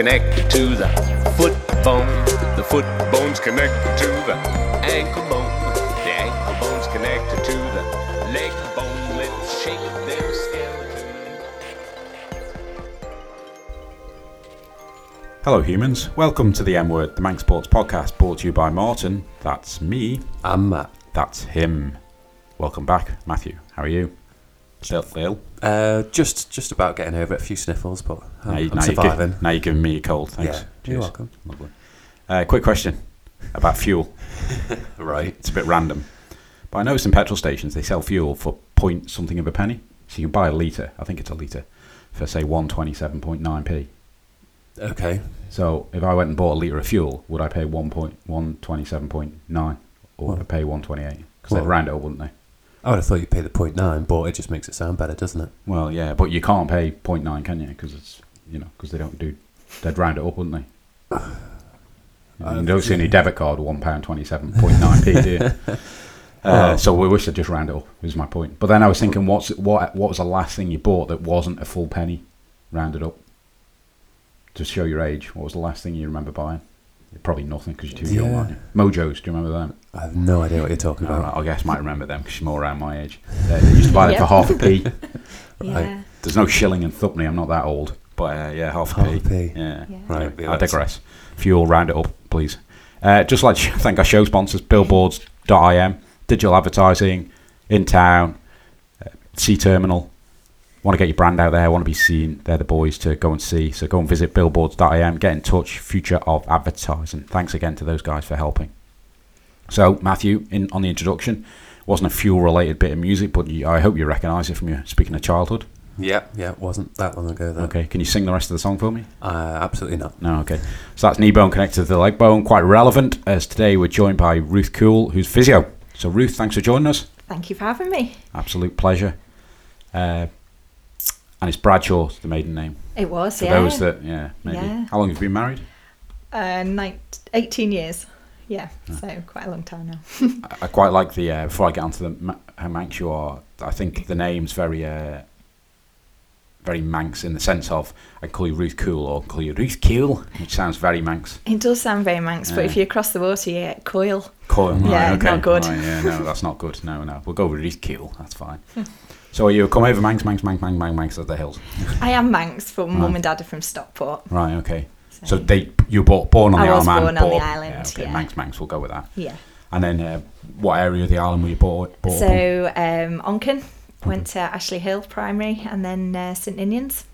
connected to the foot bone. The foot bone's connected to the ankle bone. The ankle bone's connected to the leg bone. Let's shake them skeletons. Hello, humans. Welcome to the M Word, the Manx Sports podcast, brought to you by Martin. That's me. I'm Matt. That's him. Welcome back, Matthew. How are you? Still ill? Uh, just just about getting over it. A few sniffles, but I'm, now, you- I'm now, you're surviving. now you're giving me a cold. Thanks. Yeah, you're welcome. Lovely. Uh, quick question about fuel. Right. It's a bit random. But I noticed in petrol stations they sell fuel for point something of a penny. So you can buy a litre, I think it's a litre, for say 127.9p. Okay. So if I went and bought a litre of fuel, would I pay 1.127.9 or would I pay 128? Because they'd round it up, wouldn't they? I would have thought you'd pay the point nine, but it just makes it sound better, doesn't it? Well, yeah, but you can't pay 0.9, can you? Because it's, you know, because they don't do, they'd round it up, wouldn't they? You, you don't see any debit card £1.27.9p, do you? Uh, Oh. so we wish they'd just round it up, is my point. But then I was thinking, what's what what was the last thing you bought that wasn't a full penny rounded up? To show your age, what was the last thing you remember buying? Probably nothing because you're too young, Yeah. aren't you? Mojos, do you remember them? I have no idea what you're talking No, about. I guess I might remember them because she's more around my age. They, they used to buy them for half a p. Yeah. There's no shilling and thuppenny. I'm not that old, but uh, yeah, half a Half a p. p. Yeah. Yeah. Right. I digress. Fuel, round it up, please. Uh, just like to thank our show sponsors, billboards.im, digital advertising, in town, uh, Sea Terminal. Want to get your brand out there, want to be seen. They're the boys to go and see. So go and visit billboards.im, get in touch, future of advertising. Thanks again to those guys for helping. So, Matthew, in on the introduction, wasn't a fuel related bit of music, but you, I hope you recognise it from your speaking of childhood. Yeah, yeah. It wasn't that long ago, though. Okay, can you sing the rest of the song for me? Uh, absolutely not. No, okay. So that's knee bone connected to the leg bone. Quite relevant as today we're joined by Ruth Cooil, who's physio. So, Ruth, thanks for joining us. Thank you for having me. Absolute pleasure. Uh, and it's Bradshaw, the maiden name. It was, For yeah. those that, yeah, maybe. Yeah. How long have you been married? uh, nine, 18 years. Yeah, so quite a long time now. I, I quite like the, uh, before I get onto the ma- how Manx you are, I think the name's very, uh, very Manx in the sense of I call you Ruth Cool or call you Ruth Cool, which sounds very Manx. It does sound very Manx, but if you cross the water, you get coil. Coil. Right, Yeah, okay. not good. Right, yeah, no, that's not good. No, no. We'll go with Ruth Cool. That's fine. so are you come over Manx, Manx, Manx, Manx, Manx, Manx at the hills? I am Manx, but Right. mum and dad are from Stockport. Right, okay. So they you were born, on I the was island. born on the island, Yeah, okay, yeah. Manx, Manx. We'll go with that. Yeah. And then uh, what area of the island were you born? born? So, um, Onchan, went to Ashley Hill Primary and then uh, St Ninians.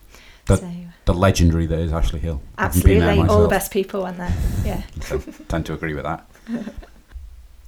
The- so, the legendary that is Ashley Hill. I haven't been there absolutely. All the myself. best people went there. Yeah. So, tend to agree with that.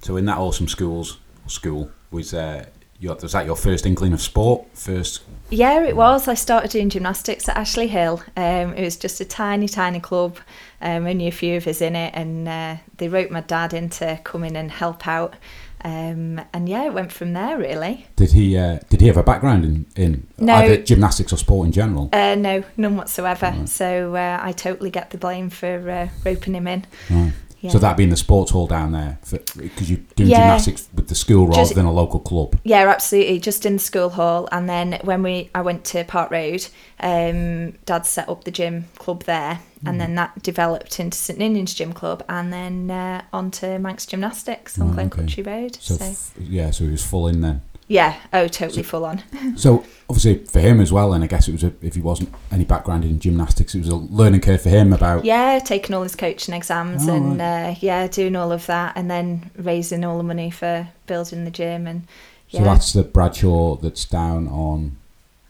so in that awesome schools school was uh, your, was that your first inkling of sport? First, Yeah, it was. I started doing gymnastics at Ashley Hill. Um, it was just a tiny, tiny club. Um, only a few of us in it, and uh, they wrote my dad in to come in and help out. Um, and yeah, it went from there really. did he uh, did he have a background in, in No. either gymnastics or sport in general? Uh, no, none whatsoever. So uh, I totally get the blame for uh, roping him in. Right. Yeah. So that being the sports hall down there, because you're doing Yeah. gymnastics the school rather Just- than a local club. Yeah, absolutely. Just in the school hall, and then when we I went to Park Road, um, Dad set up the gym club there, and then that developed into St Ninian's Gym Club, and then uh, on to Manx Gymnastics on Right, Glen okay. Country Road. So, So, f- yeah, so he was full in then. Yeah, oh, totally full on. So obviously for him as well, and I guess it was a, if he wasn't any background in gymnastics, it was a learning curve for him about. Yeah, taking all his coaching exams Oh, and uh, yeah, doing all of that, and then raising all the money for building the gym and So that's the Bradshaw that's down on.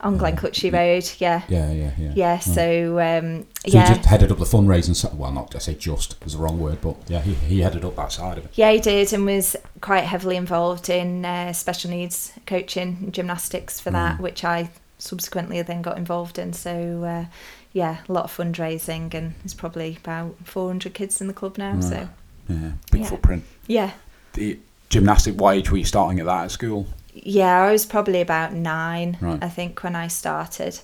On Glen Road. Yeah, Yeah, yeah, yeah. yeah. Right. So um, So yeah. he just headed up the fundraising. side- Well, not I say just is the wrong word, but yeah, he, he headed up that side of it. Yeah, he did, and was quite heavily involved in uh, special needs coaching, and gymnastics for that, Mm. which I subsequently then got involved in. So, uh, yeah, a lot of fundraising, and there's probably about 400 kids in the club now. So, Yeah, big Yeah. footprint. yeah, The gymnastic. What age were you starting at that at school? Yeah, I was probably about nine, Right. I think, when I started,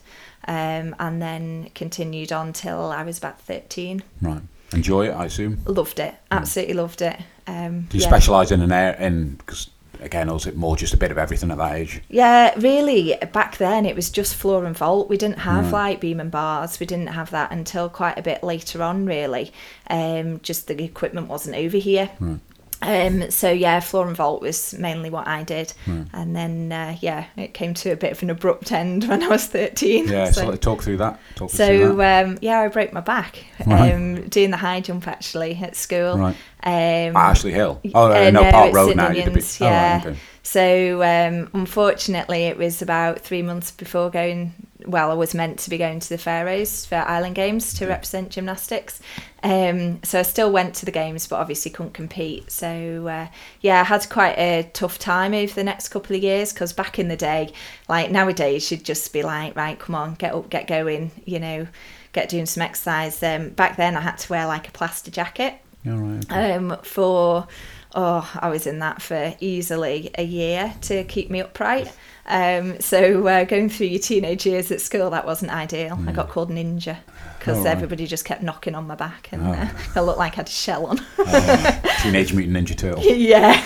um, and then continued on till I was about 13. Right. Enjoy it, I assume. Loved it, absolutely loved it. Um, Do you yeah. specialise in an air in because again, or was it more just a bit of everything at that age? Yeah, really. Back then, it was just floor and vault. We didn't have like beam and bars. We didn't have that until quite a bit later on, really. Um, just the equipment wasn't over here. Um, so yeah, floor and vault was mainly what I did, and then uh, yeah, it came to a bit of an abrupt end when I was thirteen. Yeah, so, talk through that. Talk us through So that. um, yeah, I broke my back Right. um, doing the high jump actually at school. Right. Um, Ah, Ashley Hill. Oh, uh, no, no, Park it's Road now. be- oh, right, yeah. okay. So um, unfortunately, it was about three months before going. Well, I was meant to be going to the Faroes for Island Games to represent gymnastics. Um, so I still went to the games, but obviously couldn't compete. So uh, yeah, I had quite a tough time over the next couple of years because back in the day, like nowadays, you'd just be like, right, come on, get up, get going, you know, get doing some exercise. Um, back then, I had to wear like a plaster jacket Yeah, right. okay. um, for oh I was in that for easily a year to keep me upright. Um, so uh, going through your teenage years at school that wasn't ideal. I got called ninja because Oh, right. everybody just kept knocking on my back and uh, I looked like I had a shell on. Teenage Mutant Ninja Turtle. yeah,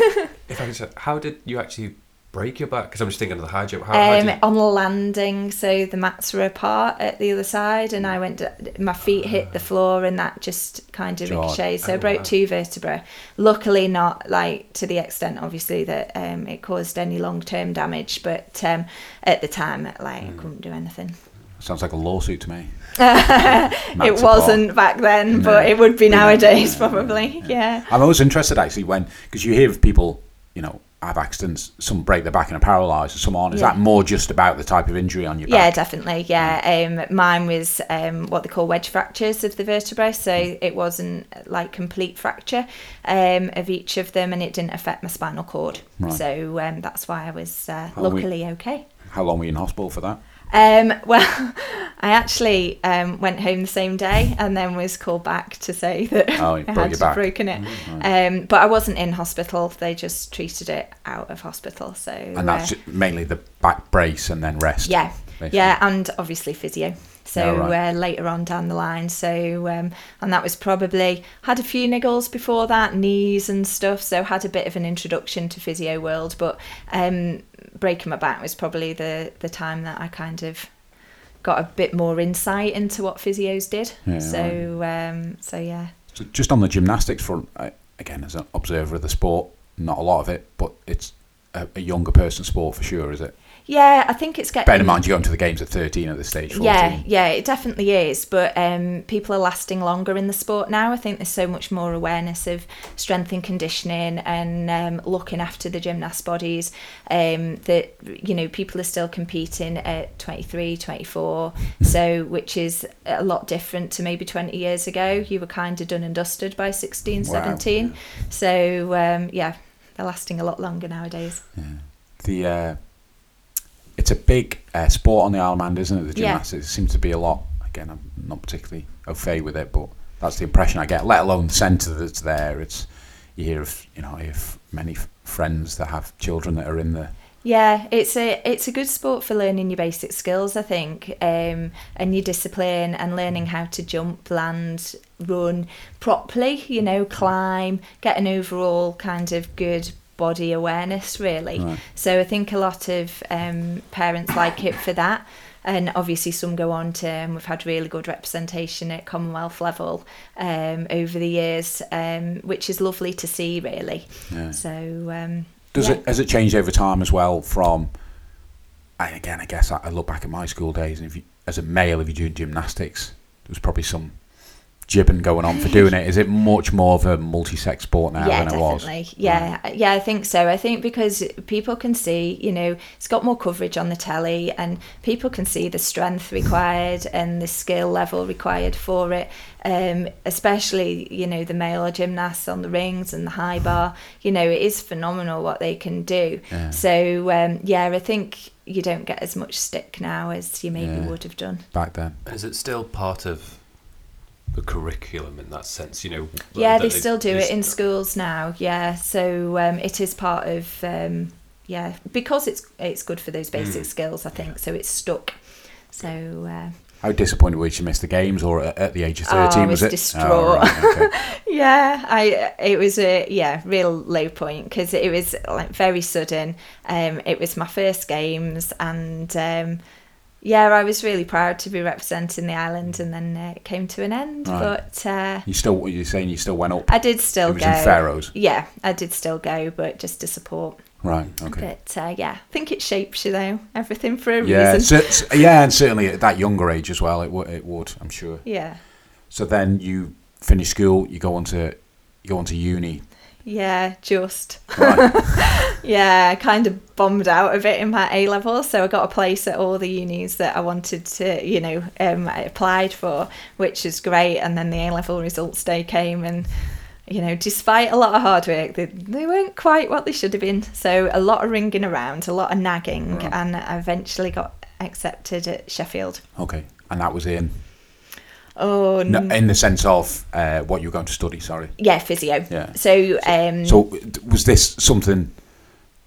If I could say, how did you actually break your back? Because I'm just thinking of the high jump. How, how um, did you, on the landing, so the mats were apart at the other side, and I went. My feet hit the floor, and that just kind of God. ricocheted. So I Oh, broke wow. two vertebrae. Luckily, not like to the extent, obviously, that um, it caused any long term damage. But um, at the time, like I couldn't do anything. Sounds like a lawsuit to me. it Mats wasn't back then, but it would be nowadays, probably. Yeah. I'm always interested actually when because you hear of people, you know, have accidents, some break their back and are paralysed, some aren't. Is Yeah. that more just about the type of injury on your Yeah, definitely. Yeah, um, mine was um, what they call wedge fractures of the vertebrae, so it wasn't like complete fracture um, of each of them, and it didn't affect my spinal cord. Right. So um, that's why I was uh, How we- luckily okay. How long were you in hospital for that? Um, well, I actually um, went home the same day and then was called back to say that Oh, I had broken it. Um, but I wasn't in hospital; they just treated it out of hospital. So And that's uh, mainly the back brace and then rest. yeah, basically. yeah, and obviously physio. So right. uh, later on down the line, so um, and that was probably had a few niggles before that, knees and stuff. So had a bit of an introduction to physio world, but um, breaking my back was probably the the time that I kind of got a bit more insight into what physios did. Yeah, so um, so yeah, So just on the gymnastics front, I, again, as an observer of the sport, not a lot of it, but it's a, a younger person sport for sure, is it? Yeah, I think it's getting. Bear in mind, you're going to the games at 13 at this stage. 14. Yeah, yeah, it definitely is. But um, people are lasting longer in the sport now. I think there's so much more awareness of strength and conditioning and um, looking after the gymnast bodies um, that, you know, people are still competing at 23, 24. so, which is a lot different to maybe 20 years ago. You were kind of done and dusted by 16, Wow. 17. So, um, yeah, they're lasting a lot longer nowadays. The uh, it's a big uh, sport on the Isle of Man, isn't it? The Yeah. gymnastics It seems to be a lot. Again, I'm not particularly au fait with it, but that's the impression I get. Let alone the centre that's there. It's you hear of you know I have many f- friends that have children that are in the Yeah, it's a it's a good sport for learning your basic skills, I think, um, and your discipline and learning how to jump, land, run properly. You know, climb, get an overall kind of good body awareness, really. Right. So I think a lot of um, parents like it for that. And obviously, some go on to, and we've had really good representation at Commonwealth level um, over the years, um, which is lovely to see, really. Yeah. So, um, Does yeah. it has it changed over time as well? From and again, I guess I, I look back at my school days, and if you, as a male, if you're doing gymnastics, there was probably some jibbing going on for doing it. Is it much more of a multi-sex sport now yeah, than it was? Yeah, definitely. Yeah, yeah, I think so. I think because people can see, you know, it's got more coverage on the telly, and people can see the strength required and the skill level required for it. Um, especially, you know, the male gymnasts on the rings and the high bar. You know, it is phenomenal what they can do. Yeah. So um, yeah, I think you don't get as much stick now as you maybe Yeah. would have done. Back then, is it still part of the curriculum in that sense? You know. Yeah, that they still do it's- it in schools now. Yeah, so um, it is part of um, yeah because it's it's good for those basic skills. I think so. It's stuck. So uh, How disappointed were you to miss the games, or at, at the age of 13 Oh, I thirteen was was it? distraught. Oh, right, okay. Yeah, I it was a yeah real low point because it was like very sudden. Um, it was my first games, and um, yeah, I was really proud to be representing the island, and then uh, it came to an end. Right. But uh, you still, you're saying you still went up, I did still It was go. in Faroes? Yeah, I did still go, but just to support. right? Okay. But uh, yeah, I think it shapes you though. Everything for a Yeah, reason. cer- yeah, and certainly at that younger age as well, it would, it would, I'm sure. yeah, So then you finish school, you go on to, you go on to uni. Yeah, just. Right. Yeah, kind of bombed out of it in my A level, so I got a place at all the unis that I wanted to, you know, um, I applied for, which is great. And then the A level results day came, and you know, despite a lot of hard work, they, they weren't quite what they should have been. So a lot of ringing around, a lot of nagging, Right. and I eventually got accepted at Sheffield. okay, and that was in, Oh, no, in the sense of uh, what you're going to study. Sorry. yeah, physio. Yeah. So, um, So d- was this something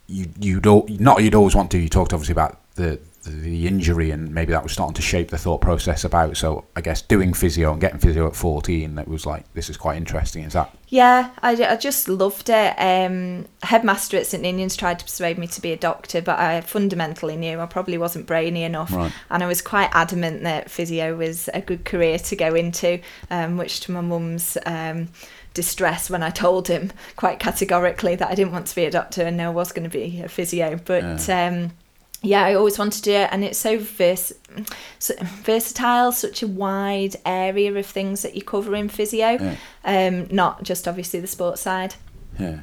you you'd not you'd always want to? You talked obviously about the the injury and maybe that was starting to shape the thought process about. So I guess doing physio and getting physio at fourteen, that was like this is quite interesting. Is that Yeah, I, I just loved it. Um, headmaster at St Ninian's tried to persuade me to be a doctor, but I fundamentally knew I probably wasn't brainy enough. Right. And I was quite adamant that physio was a good career to go into, um, which to my mum's um, distress when I told him quite categorically that I didn't want to be a doctor and no, I was going to be a physio. But Yeah. um, yeah, I always wanted to do it, and it's so, vers- so versatile, such a wide area of things that you cover in physio. Yeah. Um, not just obviously the sports side. yeah?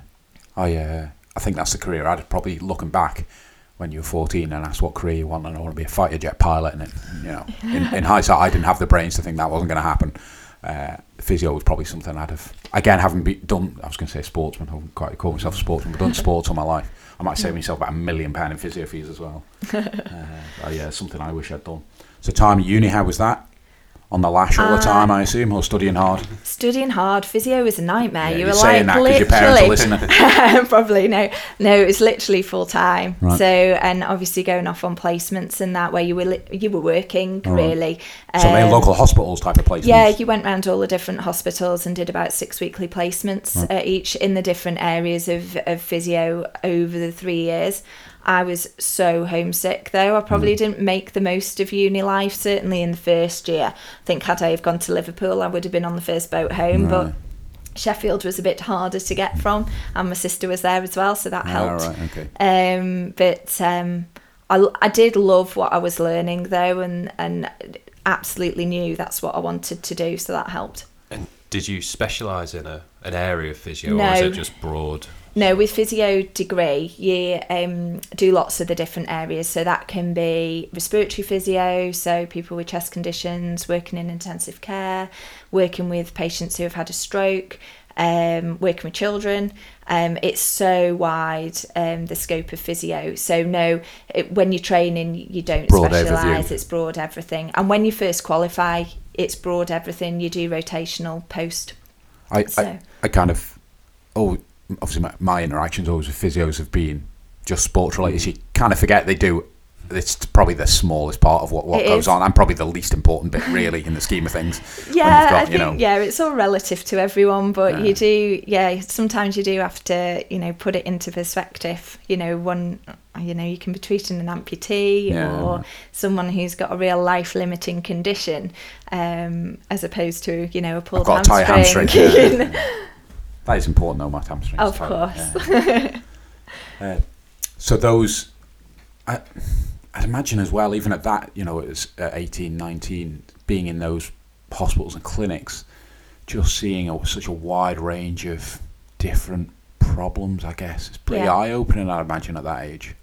I uh, I think that's the career I'd probably looking back. When you were 14 and asked what career you want, and I want to be a fighter jet pilot, and it, you know, in, in hindsight, I didn't have the brains to think that wasn't going to happen. Uh, physio was probably something I'd have again having be, done. I was going to say sportsman. I wouldn't quite call myself a sportsman, but done sports all my life. I might save myself about a million pound in physio fees as well. uh, oh yeah, something I wish I'd done. So time at uni, how was that? On the lash all the Uh, time, I assume, or studying hard. Studying hard, physio is a nightmare. Yeah, you you're were saying like that 'cause your parents are literally, listening. probably no, no. It was literally full time. Right. So and obviously going off on placements and that where you were li- you were working All right. really. So Um, local hospitals type of placements. Yeah, you went around all the different hospitals and did about six weekly placements uh, each in the different areas of, of physio over the three years. I was so homesick though. I Mm. probably didn't make the most of uni life, certainly in the first year. I think had I have gone to Liverpool, I would have been on the first boat home, Right. but Sheffield was a bit harder to get from, and my sister was there as well, so that Ah, helped. right, okay. Um, but um, I, I did love what I was learning though, and and absolutely knew that's what I wanted to do, so that helped. And did you specialise in a an area of physio, or is it just broad? No, with physio degree, you um, do lots of the different areas. So that can be respiratory physio, so people with chest conditions, working in intensive care, working with patients who have had a stroke, um, working with children. Um, it's so wide um, the scope of physio. So no, it, when you're training, you don't Broad specialise. overview. It's broad everything. And when you first qualify, it's broad everything. You do rotational post. I, So- I, I kind of, oh, obviously my, my interactions always with physios have been just sports related. You kind of forget they do. It's probably the smallest part of what, what It goes is. on, and probably the least important bit, really, in the scheme of things. Yeah, got, I think know, yeah, it's all relative to everyone, but Yeah. you do yeah, sometimes you do have to, you know, put it into perspective. You know, one you know, you can be treating an amputee Yeah. or someone who's got a real life limiting condition, um, as opposed to, you know, a pulled got a tight hamstring. hamstring, yeah. That is important, though, my hamstrings. Of course. yeah. Uh, so those, I, I imagine as well, even at that, you know, it's at 18, 19, being in those hospitals and clinics, just seeing a, such a wide range of different problems, I guess, it's pretty Yeah. eye-opening, I imagine, at that age.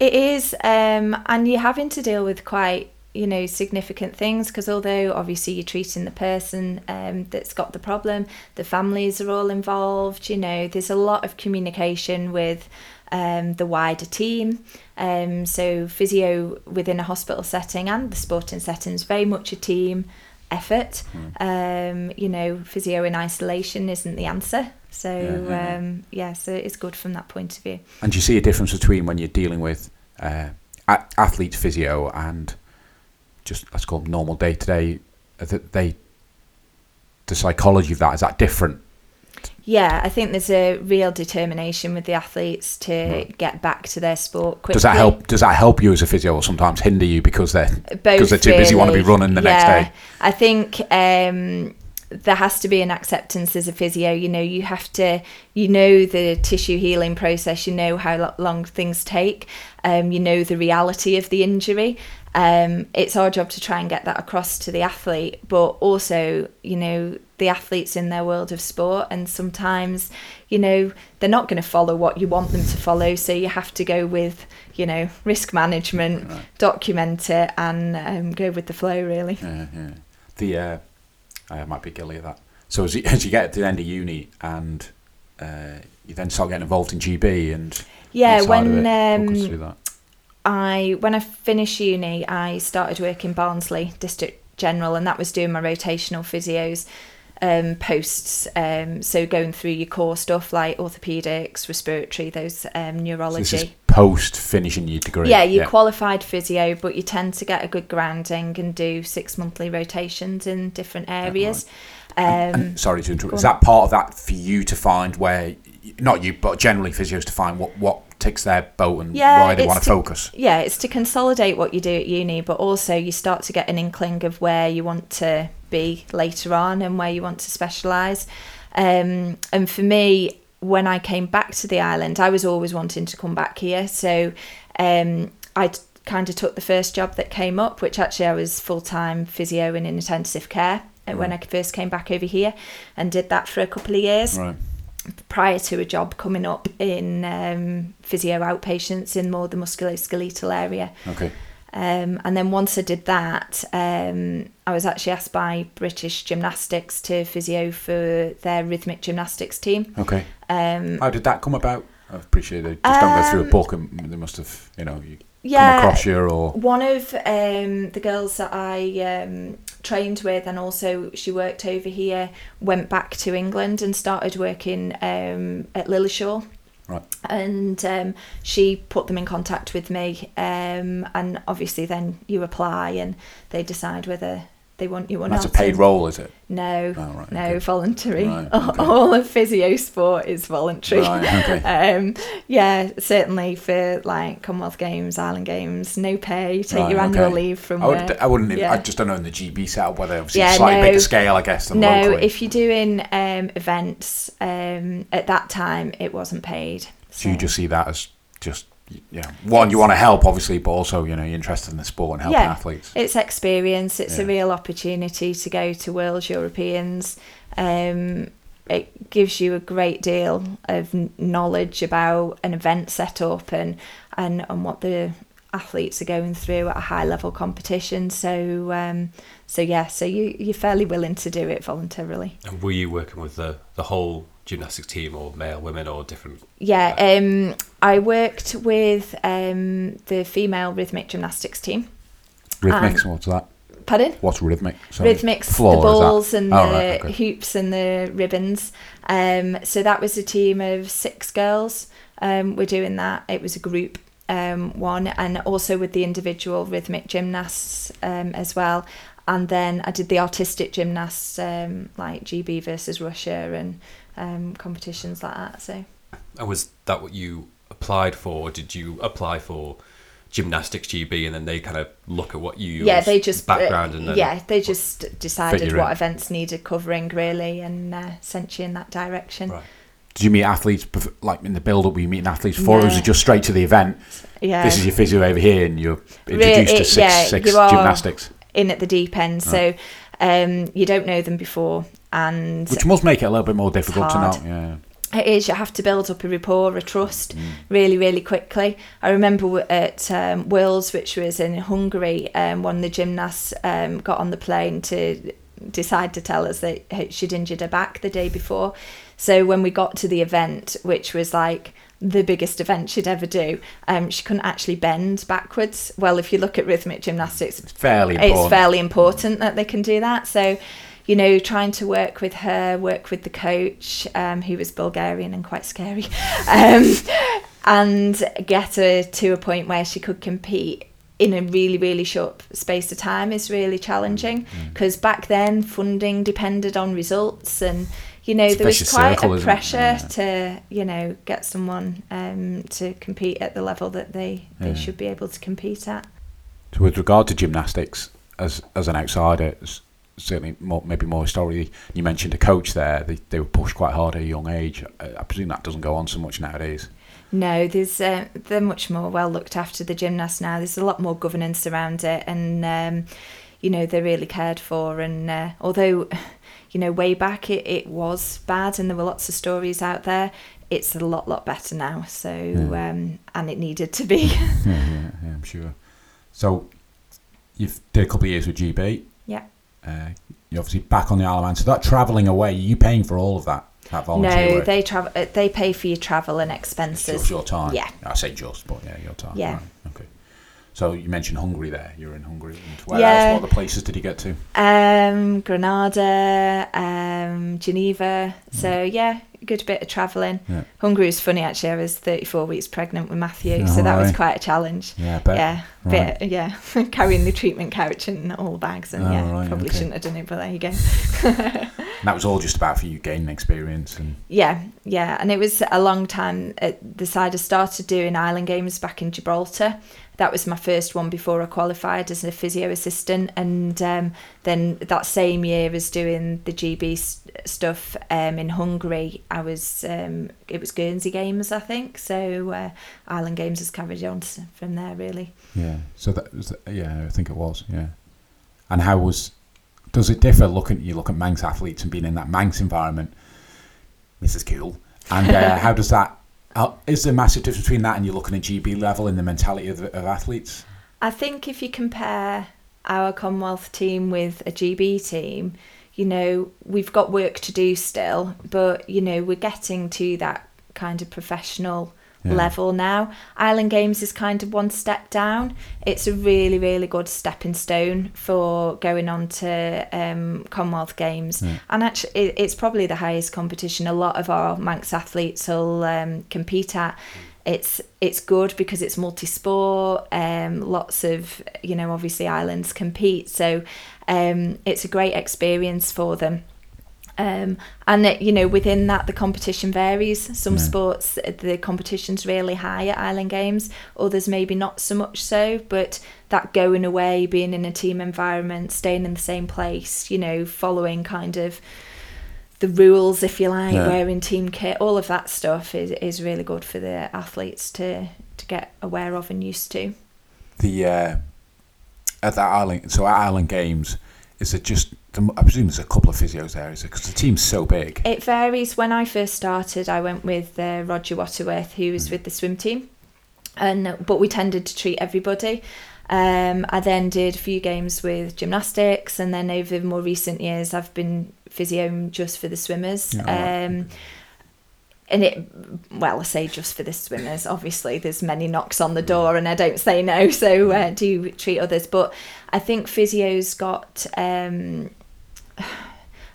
It is, um, and you're having to deal with quite, you know, significant things because although obviously you're treating the person um, that's got the problem, the families are all involved. You know, there's a lot of communication with um, the wider team. Um, so physio within a hospital setting and the sporting setting is very much a team effort. Um, you know, physio in isolation isn't the answer. So Yeah, yeah, yeah. um, yeah, so it's good from that point of view. And do you see a difference between when you're dealing with uh, athlete physio and just let's call them normal day to day, that they the psychology of that is that different? Yeah, I think there's a real determination with the athletes to get back to their sport quickly. Does that help? Does that help you as a physio, or sometimes hinder you because they're Both because they're too busy want to be running the next day? I think um, there has to be an acceptance as a physio. You know, you have to, you know, the tissue healing process. You know how long things take. Um, you know the reality of the injury. Um, it's our job to try and get that across to the athlete, but also, you know, the athletes in their world of sport, and sometimes, you know, they're not going to follow what you want them to follow. So you have to go with, you know, risk management, document it, and um, go with the flow. Really. Yeah, yeah. The uh, I might be guilty of that. So as you, as you get to the end of uni and uh, you then start getting involved in GB and Yeah, when um. I when I finished uni, I started working Barnsley District General, and that was doing my rotational physios um, posts. Um, so going through your core stuff like orthopedics, respiratory, those um, So neurology. this is post finishing your degree. yeah, you're qualified physio, but you tend to get a good grounding and do six monthly rotations in different areas. Um, Sorry to interrupt. Is that part of that for you to find where, not you, but generally physios to find what, what ticks their boat and Yeah, why they want to to- focus? yeah, it's to consolidate what you do at uni, but also you start to get an inkling of where you want to be later on and where you want to specialise. Um, and for me, when I came back to the island, I was always wanting to come back here. So um, I kind of took the first job that came up, which actually I was full time physio and in intensive care uh, when I first came back over here and did that for a couple of years Right. Prior to a job coming up in um, physio outpatients in more the musculoskeletal area. Okay. Um, and then once I did that, um, I was actually asked by British Gymnastics to physio for their rhythmic gymnastics team. Okay. Um, How did that come about? I appreciate they just don't go through a Um, book and they must have, you know, you yeah, come across you or. one of um, the girls that I um, trained with, and also she worked over here, went back to England and started working um, at Lilleshall. Right. And um, she put them in contact with me, um, and obviously then you apply and they decide whether they want you And that's a paid role, is it? No, Oh, right, no, okay. voluntary. Right, All- okay. All of physio sport is voluntary. Right, okay. Um, yeah, certainly for like Commonwealth Games, Island Games, no pay, take your annual leave from I, work. would, I wouldn't. Yeah. I just don't know in the GB setup whether obviously Yeah, slightly no. bigger scale, I guess, than no, locally. if you're doing um, events um, at that time, it wasn't paid. so you just see that as just, yeah, one you want to help, obviously, but also you know you're interested in the sport and helping Yeah. athletes. It's experience. It's a real opportunity to go to Worlds, Europeans. Um, it gives you a great deal of knowledge about an event setup and, and and what the athletes are going through at a high level competition. So um, so yeah, so you you're fairly willing to do it voluntarily. And were you working with the, the whole gymnastics team or male, women, or different? Yeah, um, I worked with um, the female rhythmic gymnastics team. Rhythmics, what's that? Pardon? What's rhythmic? Sorry. Rhythmics, Floor, the balls and Oh, the right, okay. hoops and the ribbons. Um, so that was a team of six girls. Um, we're doing that. It was a group um, one, and also with the individual rhythmic gymnasts um, as well. And then I did the artistic gymnasts, um, like GB versus Russia and um, competitions like that. So And was that what you applied for? Or did you apply for gymnastics GB and then they kind of look at what you yeah, they just background uh, and then yeah, they just decided what in. events needed covering really, and uh, sent you in that direction. Right. Did you meet athletes like in the build up? Were you meeting athletes before? Or was No. it just straight to the event? Yeah, This is your physio over here, and you're Really, introduced to six, yeah, six you are- gymnastics, in at the deep end. So um, you don't know them before, and which must make it a little bit more difficult to know. Yeah. it is you have to build up a rapport, a trust, Mm. really, really quickly. I remember at um, Worlds, which was in Hungary, um, one of the gymnasts um, got on the plane to decide to tell us that she'd injured her back the day before. So when we got to the event, which was like the biggest event she'd ever do, um, she couldn't actually bend backwards. Well, if you look at rhythmic gymnastics, It's fairly important. it's fairly important that they can do that. So, you know, trying to work with her, work with the coach, um, who was Bulgarian and quite scary, um, and get her to a point where she could compete. in a really really short space of time is really challenging Mm. because back then funding depended on results and you know It's there was quite circle, a pressure Yeah. to you know get someone um, to compete at the level that they they Yeah. should be able to compete at So with regard to gymnastics, as as an outsider, certainly more, maybe more historically, you mentioned a coach there. They, they were pushed quite hard at a young age. I, I presume that doesn't go on so much nowadays. No, there's uh, they're much more well looked after the gymnasts now. There's a lot more governance around it, and um, you know they're really cared for. And uh, although you know way back it, it was bad, and there were lots of stories out there, it's a lot lot better now. So Yeah. um, and it needed to be. yeah, yeah, yeah, I'm sure. So you've did a couple of years with GB. yeah. Uh, you're obviously back on the Isle of Man. So that travelling away, are you paying for all of that? That volunteer No, work? they travel. Uh, they pay for your travel and expenses. just your time. Yeah. I say just, but yeah, your time. Yeah. Right, okay. So you mentioned Hungary there. You're in Hungary. And where Yeah. else? What other places did you get to? Um, Granada, um, Geneva. So yeah, good bit of travelling. Yeah. Hungary was funny actually. I was 34 weeks pregnant with Matthew, Oh, so that was quite a challenge. Yeah. Yeah, Right. bit, yeah, carrying the treatment couch and all the bags, and Oh, yeah, right, probably okay. shouldn't have done it, but there you go. That was all just about for you gaining experience and Yeah, yeah, and it was a long time. At the side I started doing Island Games back in Gibraltar. That was my first one before I qualified as a physio assistant, and um, then that same year as doing the GB stuff um, in Hungary, I was um, it was Guernsey Games, I think. So uh, Island Games has carried on from there, really. yeah. So that was yeah, I think it was yeah. And how was does it differ? Looking you look at Manx athletes and being in that Manx environment, Mrs. Cooil, and uh, how does that? Uh, is there a massive difference between that and you're looking at GB level in the mentality of, of athletes? I think if you compare our Commonwealth team with a GB team, you know, we've got work to do still, but, you know, we're getting to that kind of professional Yeah. level now. Island Games is kind of one step down. It's a really, really good stepping stone for going on to um, Commonwealth Games. And actually, it, it's probably the highest competition a lot of our Manx athletes will um, compete at it's it's good because it's multi-sport um lots of you know obviously islands compete so um it's a great experience for them um and it, you know within that the competition varies some Yeah. sports the competition's really high at island games others maybe not so much so but that going away being in a team environment staying in the same place you know following kind of the rules, if you like, Yeah. wearing team kit, all of that stuff is, is really good for the athletes to to get aware of and used to. The uh, at that island, so at Island Games, is it just? I presume there's a couple of physios there, is it? Because the team's so big. It varies. When I first started, I went with uh, Roger Waterworth, who was with the swim team, and but we tended to treat everybody. Um, I then did a few games with gymnastics, and then over more recent years, I've been physio just for the swimmers. Alright. Um, and it, well, I say just for the swimmers. Obviously, there's many knocks on the door, and I don't say no. So uh, do treat others, but I think physio's got. Um,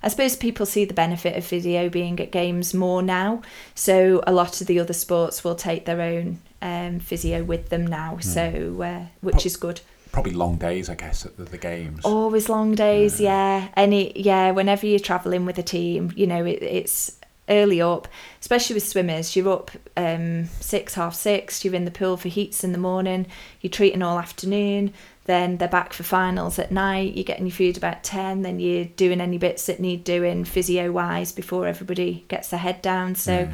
I suppose people see the benefit of physio being at games more now. So a lot of the other sports will take their own um, physio with them now. So uh, which is good. Probably long days, I guess, at the, the games. Always long days, yeah. Any yeah. Whenever you're traveling with a team, you know it, it's early up, especially with swimmers. You're up um, six, half six. You're in the pool for heats in the morning. You're treating all afternoon. Then they're back for finals at night. You're getting your food about ten. Then you're doing any bits that need doing physio wise before everybody gets their head down. So.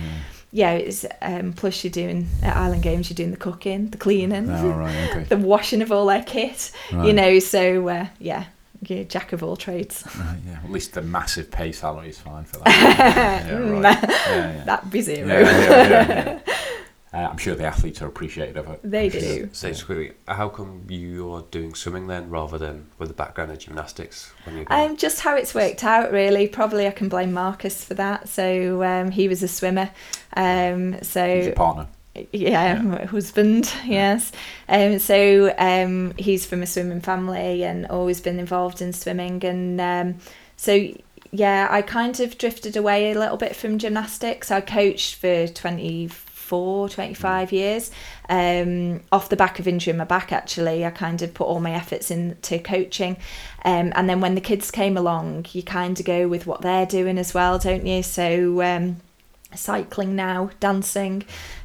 Yeah, it's um, plus you're doing at Island Games. You're doing the cooking, the cleaning, Oh, right, okay. the washing of all their kit. You know, so uh, yeah, you're jack of all trades. Right, yeah, at least the massive pay salary is fine for that. yeah, right. yeah, yeah. That'd be zero. Yeah, yeah, yeah, yeah. Uh, I'm sure the athletes are appreciative of it. They do. Say just quickly, how come you're doing swimming then rather than with the background of gymnastics when? Um, just how it's worked out, really. Probably I can blame Marcus for that. So um, he was a swimmer. Um, He's so your partner. Yeah, my husband, yes. Um, so um, he's from a swimming family and always been involved in swimming, and um, so yeah, I kind of drifted away a little bit from gymnastics. I coached for twenty 24, 25 years. Um, off the back of injuring my back, actually, I kind of put all my efforts into coaching. Um, and then when the kids came along, you kind of go with what they're doing as well, don't you? So, um, cycling now, dancing,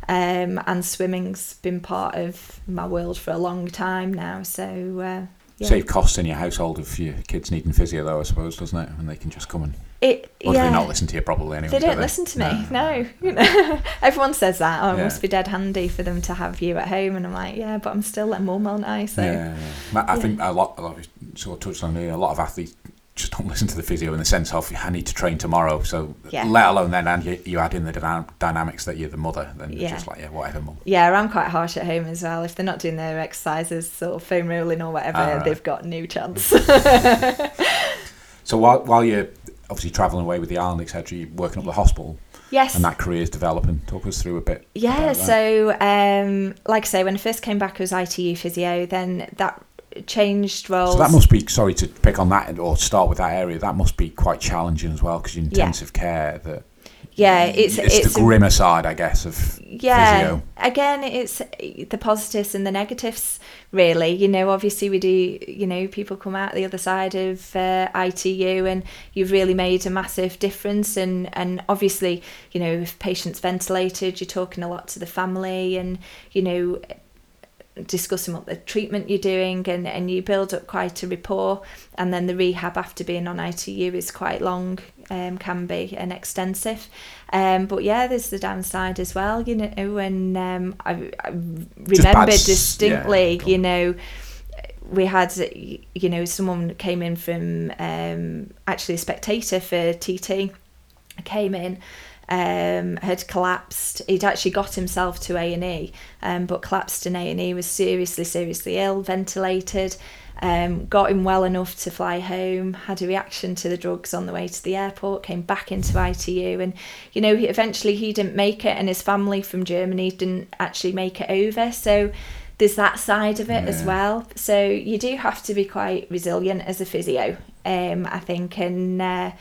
um, and swimming's been part of my world for a long time now. So, uh, yeah. Save costs in your household if your kids needing physio, though, I suppose, doesn't it? And they can just come and. It, Or do yeah. they not listen to you probably anyway? They do don't listen to me. No, You know, everyone says that. Oh, it Yeah. must be dead handy for them to have you at home, and I'm like, yeah, but I'm still their mum, aren't I? So Yeah, yeah. I think a lot, a lot of, sort of touched on it, a lot of athletes just don't listen to the physio in the sense of I need to train tomorrow. So Yeah. let alone then, and you, you add in the dyna- dynamics that you're the mother, then you're Yeah. just like, yeah, whatever, mum. yeah, I'm quite harsh at home as well. If they're not doing their exercises, sort of foam rolling or whatever, Ah, right. they've got no chance. So while while you're obviously travelling away with the Island, etc., you're working up the hospital, yes. and that career is developing. Talk us through a bit. Yeah, so um, like I say, when I first came back, I was ITU physio. Then that changed roles. So that must be sorry to pick on that or start with that area. That must be quite challenging as well because intensive care. That yeah, it's it's, it's the a- grimmer side, I guess, of yeah physio. again it's the positives and the negatives really you know obviously we do you know people come out the other side of uh, itu and you've really made a massive difference and and obviously you know if patients ventilated you're talking a lot to the family and you know discussing what the treatment you're doing and, and you build up quite a rapport. And then the rehab after being on ITU is quite long um, can be and extensive. Um, but yeah there's the downside as well you know when um, I, I Just bad remember distinctly yeah, you know we had you know someone came in from um, actually a spectator for TT came in um, had collapsed. He'd actually got himself to A and E, um, but collapsed in A and E. Was seriously, seriously ill. Ventilated. Um, got him well enough to fly home. Had a reaction to the drugs on the way to the airport. Came back into ITU, and you know, he, eventually he didn't make it, and his family from Germany didn't actually make it over. So there's that side of it as well. So you do have to be quite resilient as a physio, um, I think, and uh,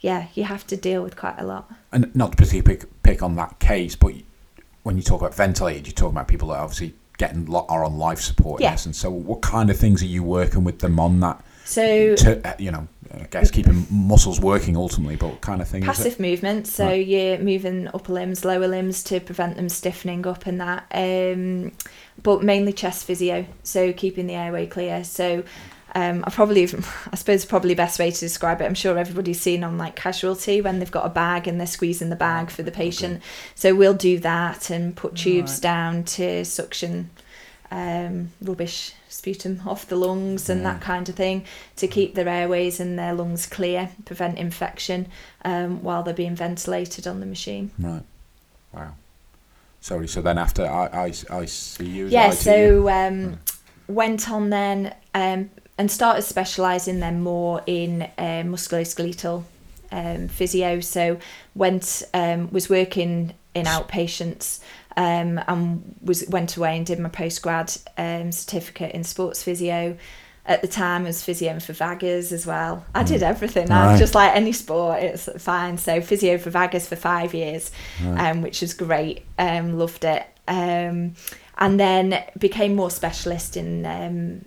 yeah, you have to deal with quite a lot. And not to particularly pick, pick on that case, but when you talk about ventilated, you're talking about people that are obviously getting are on life support. Yes, Yeah. essence. so what kind of things are you working with them on that? So To, uh, you know, I guess keeping muscles working ultimately, but what kind of thing passive movement, so Right. you're moving upper limbs, lower limbs to prevent them stiffening up and that. Um, but mainly chest physio, so keeping the airway clear. So um, I probably, I suppose, probably best way to describe it. I'm sure everybody's seen on like casualty when they've got a bag and they're squeezing the bag for the patient. So we'll do that and put tubes down to suction um, rubbish sputum off the lungs and that kind of thing to keep their airways and their lungs clear, prevent infection um, while they're being ventilated on the machine. Right. Wow. Sorry. So then after I I, I see you. Yeah, so um, went on then um, and started specialising then more in um, musculoskeletal um, physio. So went um, was working in outpatients um, and was went away and did my postgrad um, certificate in sports physio. At the time, I was physio for Vaggers as well. I did everything. I Right. just like any sport, it's fine. So physio for Vaggers for five years, um, which was great. Um, loved it. Um, and then became more specialist in um,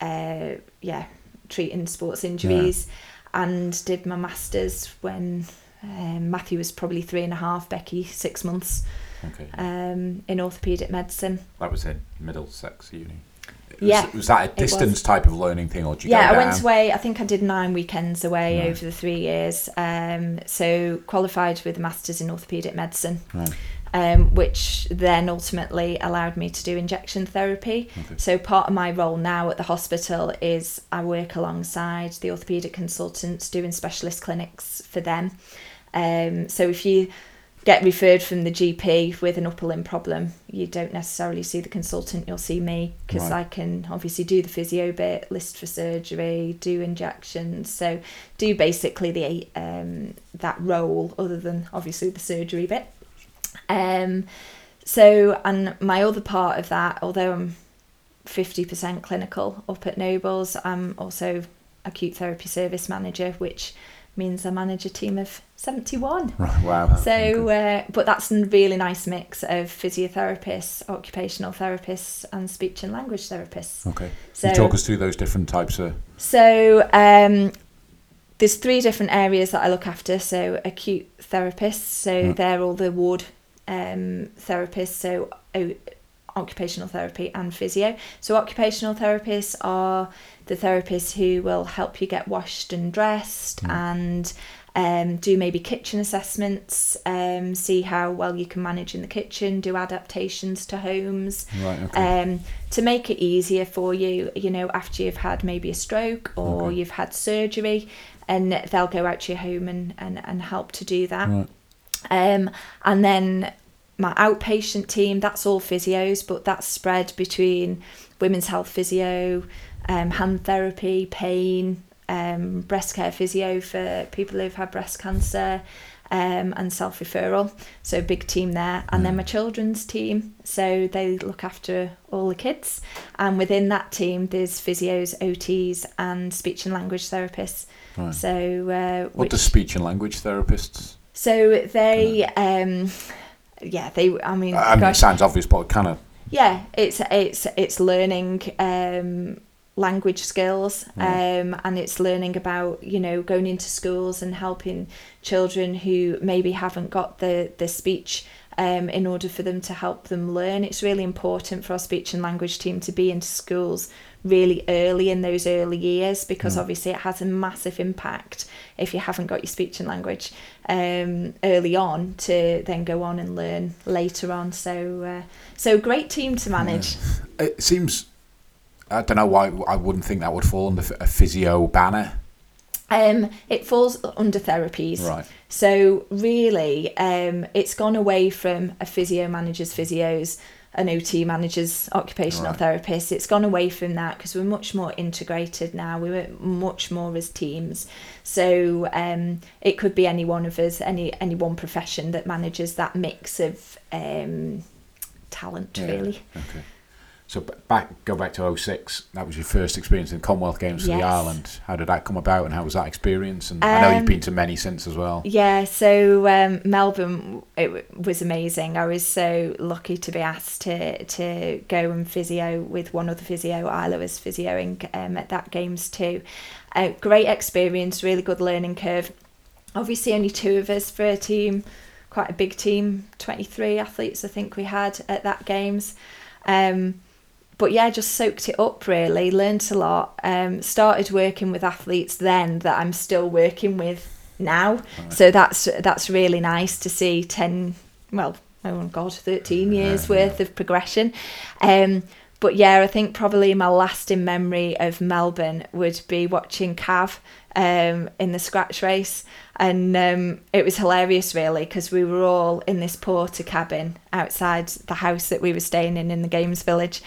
uh, yeah treating sports injuries and did my masters when um, Matthew was probably three and a half Becky six months Okay. um, in orthopedic medicine that was in Middlesex Uni. Was, Yeah, Was that a distance type of learning thing, or did you yeah I went away I think I did nine weekends away Right. over the three years um, so qualified with a masters in orthopedic medicine Right. Um, which then ultimately allowed me to do injection therapy. Okay. So part of my role now at the hospital is I work alongside the orthopaedic consultants doing specialist clinics for them. Um, so if you get referred from the GP with an upper limb problem, you don't necessarily see the consultant, you'll see me because Right. I can obviously do the physio bit, list for surgery, do injections. So do basically the um, that role other than obviously the surgery bit. Um, so, and my other part of that, although I'm 50% clinical up at Nobles, I'm also acute therapy service manager, which means I manage a team of 71. Right, wow. So, uh, but that's a really nice mix of physiotherapists, occupational therapists, and speech and language therapists. Okay. So- you talk us through those different types of. So, um, there's three different areas that I look after. So, acute therapists, so Yeah. they're all the ward um, therapists, so o- occupational therapy and physio. So, occupational therapists are the therapists who will help you get washed and dressed and um, do maybe kitchen assessments, um, see how well you can manage in the kitchen, do adaptations to homes Right, okay. um, to make it easier for you, you know, after you've had maybe a stroke or Okay. you've had surgery, and they'll go out to your home and, and, and help to do that. Right. Um, and then my outpatient team, that's all physios, but that's spread between women's health physio, um, hand therapy, pain, um, breast care physio for people who've had breast cancer, um, and self referral. So big team there. And then my children's team, so they look after all the kids. And within that team, there's physios, OTs, and speech and language therapists. Right. So uh, What which- do speech and language therapists? So they, um, yeah, they. I mean, I mean, it sounds obvious, but kind of. yeah, it's it's it's learning um, language skills, um, and it's learning about you know going into schools and helping children who maybe haven't got the the speech. Um, in order for them to help them learn, it's really important for our speech and language team to be into schools really early in those early years because obviously it has a massive impact if you haven't got your speech and language um, early on to then go on and learn later on. So, uh, so great team to manage. It seems. I don't know why I wouldn't think that would fall under a physio banner. Um, it falls under therapies. Right. So really, um, it's gone away from a physio manager's physios, an OT manager's occupational Right. therapist. It's gone away from that because we're much more integrated now. We work much more as teams. So um, it could be any one of us, any any one profession that manages that mix of um, talent. Yeah, Really. Okay. So back, go back to 06. That was your first experience in Commonwealth Games for the Yes. Ireland. How did that come about, and how was that experience? And I know you've Um, been to many since as well. Yeah, so um, Melbourne it w- was amazing. I was so lucky to be asked to to go and physio with one other physio. Isla was physioing um, at that games too. Uh, great experience, really good learning curve. Obviously, only two of us for a team, quite a big team. Twenty three athletes, I think we had at that games. Um, but yeah, just soaked it up really, learnt a lot. Um, started working with athletes then that I'm still working with now. So that's that's really nice to see ten well, oh god, thirteen years worth of progression. Um but yeah, I think probably my lasting memory of Melbourne would be watching Cav um, in the scratch race, and um, it was hilarious really because we were all in this Portakabin outside the house that we were staying in in the games village,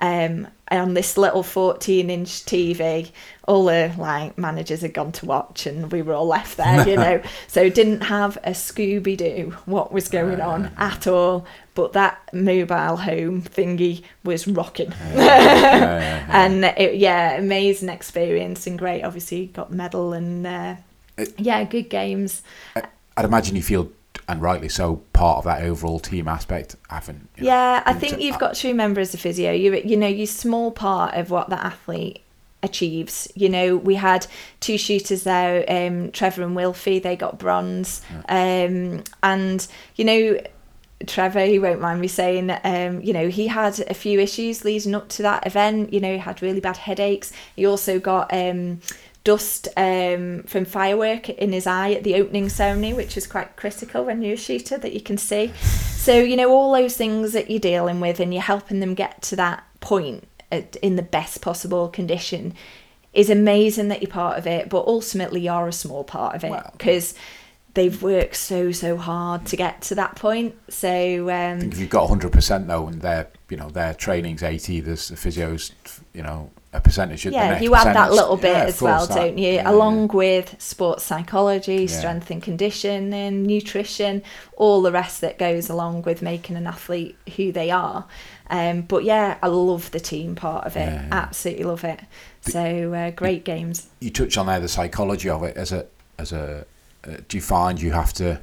um, and on this little 14 inch TV, all the like managers had gone to watch, and we were all left there, you know. so didn't have a Scooby Doo what was going on at all. But that mobile home thingy was rocking, yeah, yeah. and it, yeah, amazing experience and great. Obviously, got the medal and uh, yeah, good games. I'd imagine you feel, and rightly so, part of that overall team aspect. Having you know, Yeah, I think you've got to remember as a physio, you you know, you're small part of what the athlete achieves. You know, we had two shooters there, um, Trevor and Wilfie, they got bronze. Um, and, you know, Trevor, he won't mind me saying, um, you know, he had a few issues leading up to that event. You know, he had really bad headaches. He also got um, dust um, from firework in his eye at the opening ceremony, which is quite critical when you're a shooter that you can see. So, you know, all those things that you're dealing with and you're helping them get to that point at, in the best possible condition is amazing that you're part of it, but ultimately you're a small part of it because they've worked so so hard to get to that point. So I um, think if you've got 100% though, and their, you know, their training's 80, there's the physios, you know, a percentage. at the yeah, you add that little bit Yeah, as well, that- don't you? yeah, Along with sports psychology, Yeah. strength and conditioning, nutrition, all the rest that goes along with making an athlete who they are. Um, but yeah, I love the team part of it. Yeah, yeah. Absolutely love it. So uh, great games. you touched on there the psychology of it as a as a uh, do you find you have to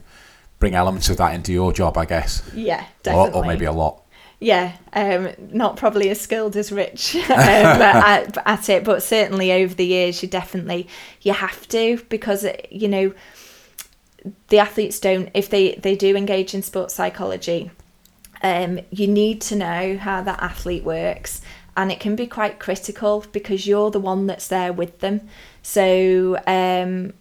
bring elements of that into your job? I guess, Yeah, or, definitely. or maybe a lot. Yeah, um, not probably as skilled as Rich um, at, at it, but certainly over the years, you definitely you have to because you know the athletes don't if they they do engage in sports psychology. Um, you need to know how that athlete works, and it can be quite critical because you're the one that's there with them. So um,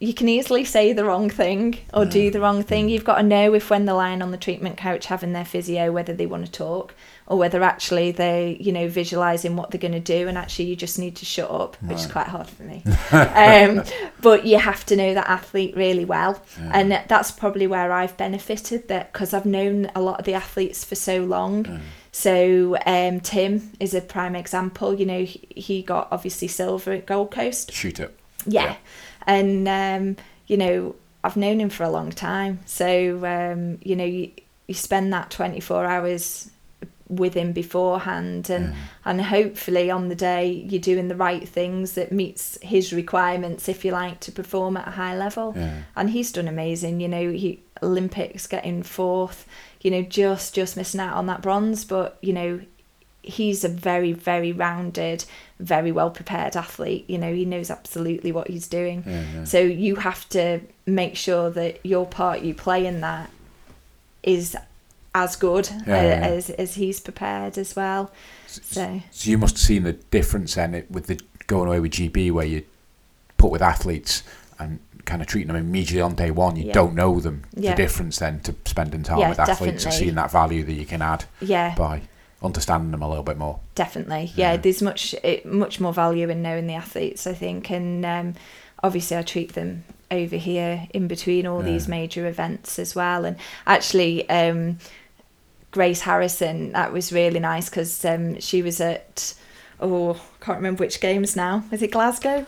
you can easily say the wrong thing or do the wrong thing. You've got to know if when they're lying on the treatment couch having their physio, whether they want to talk or whether actually they, you know, visualizing what they're going to do and actually you just need to shut up, which is quite hard for me. um, but you have to know that athlete really well, and that's probably where I've benefited that because I've known a lot of the athletes for so long. So um, Tim is a prime example. You know, he, he got obviously silver at Gold Coast Shoot it. yeah, and um, you know I've known him for a long time, so um, you know you, you spend that twenty four hours with him beforehand, and and hopefully on the day you're doing the right things that meets his requirements, if you like, to perform at a high level. Yeah. And he's done amazing. You know, he Olympics getting fourth. You know, just just missing out on that bronze, but you know he's a very very rounded very well prepared athlete you know he knows absolutely what he's doing so you have to make sure that your part you play in that is as good Yeah, yeah. as as he's prepared as well so So you must have seen the difference then with the going away with GB, where you put with athletes and kind of treating them immediately on day one. You Yeah. don't know them. Yeah. The difference then to spending time Yeah, with athletes and definitely. seeing that value that you can add yeah by understanding them a little bit more. definitely. Yeah, there's much it, much more value in knowing the athletes i think and um, obviously i treat them over here in between all these major events as well and actually um, grace harrison that was really nice because um, she was at oh I can't remember which games now. Was it glasgow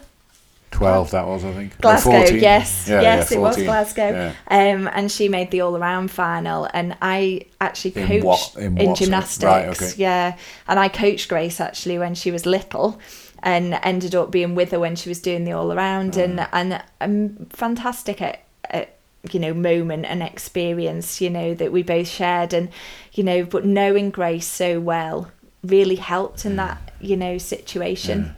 Twelve, that was I think. Glasgow, 14. yes, Yeah, yes, yeah, it was Glasgow. Yeah. Um, and she made the all-around final, and I actually In coached what- in what gymnastics. right, okay. Yeah, and I coached Grace actually when she was little, and ended up being with her when she was doing the all-around, and Mm. and um, fantastic at, at you know moment and experience you know that we both shared, and you know, but knowing Grace so well really helped in that you know situation.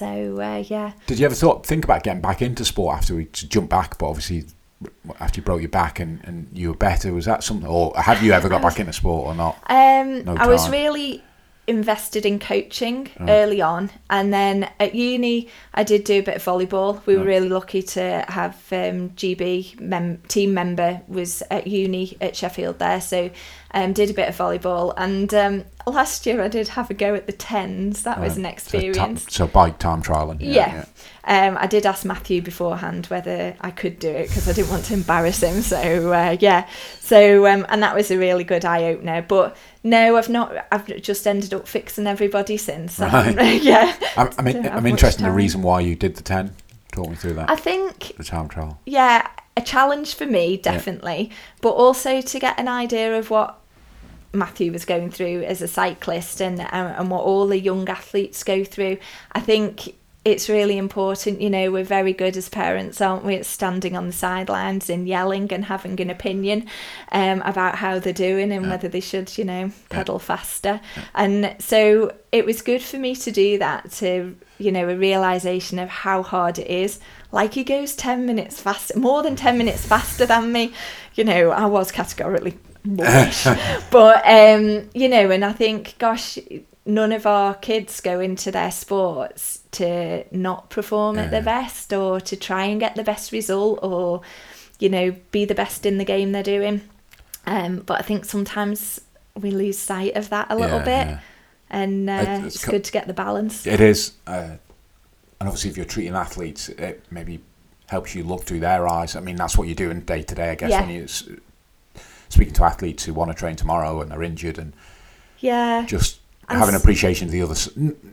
So uh, yeah. Did you ever thought think about getting back into sport after we to jump back? But obviously, after you broke your back and, and you were better, was that something? Or have you ever got back into sport or not? Um, No I was really invested in coaching early on, and then at uni I did do a bit of volleyball. We were really lucky to have um, GB mem- team member was at uni at Sheffield there, so um, did a bit of volleyball. And um, last year I did have a go at the tens. That was an So, ta- experience. so bike time trialing. Yeah. Um, I did ask Matthew beforehand whether I could do it because I didn't want to embarrass him. So uh, yeah, so um, and that was a really good eye opener. But no, I've not. I've just ended up fixing everybody since. Um, yeah. I'm, I'm, in, I'm interested in the reason why you did the 10. Talk me through that. I think the time trial. yeah, a challenge for me definitely, but also to get an idea of what Matthew was going through as a cyclist and and and what all the young athletes go through. I think it's really important. You know, we're very good as parents, aren't we, at standing on the sidelines and yelling and having an opinion um, about how they're doing and whether they should, you know, pedal faster. And so it was good for me to do that to, you know, a realization of how hard it is. Like he goes 10 minutes faster, more than 10 minutes faster than me. You know, I was categorically rubbish. but, um, you know, and I think, gosh, none of our kids go into their sports to not perform at their best or to try and get the best result or, you know, be the best in the game they're doing. Um, but I think sometimes we lose sight of that a little Yeah, bit. yeah. And uh, It's- it's, co- good to get the balance. It is. Uh, and obviously, if you're treating athletes, it maybe helps you look through their eyes. I mean, that's what you're doing day to day, I guess, Yeah. when you're s- speaking to athletes who want to train tomorrow and they're injured and Yeah. just And having appreciation of the other,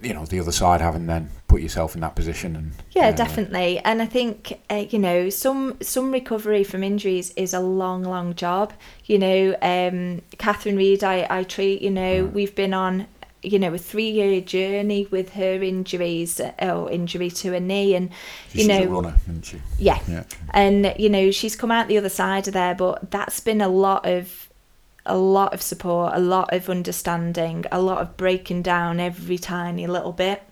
you know, the other side, having then put yourself in that position and Yeah, definitely. And I think uh, you know some some recovery from injuries is a long, long job. You know, um, Catherine Reed, I I treat. You know, we've been on. You know a three year journey with her injuries or injury to her knee, and you She's know a runner, isn't she? yeah. Yeah. And you know, she's come out the other side of there, but that's been a lot of a lot of support, a lot of understanding, a lot of breaking down every tiny little bit.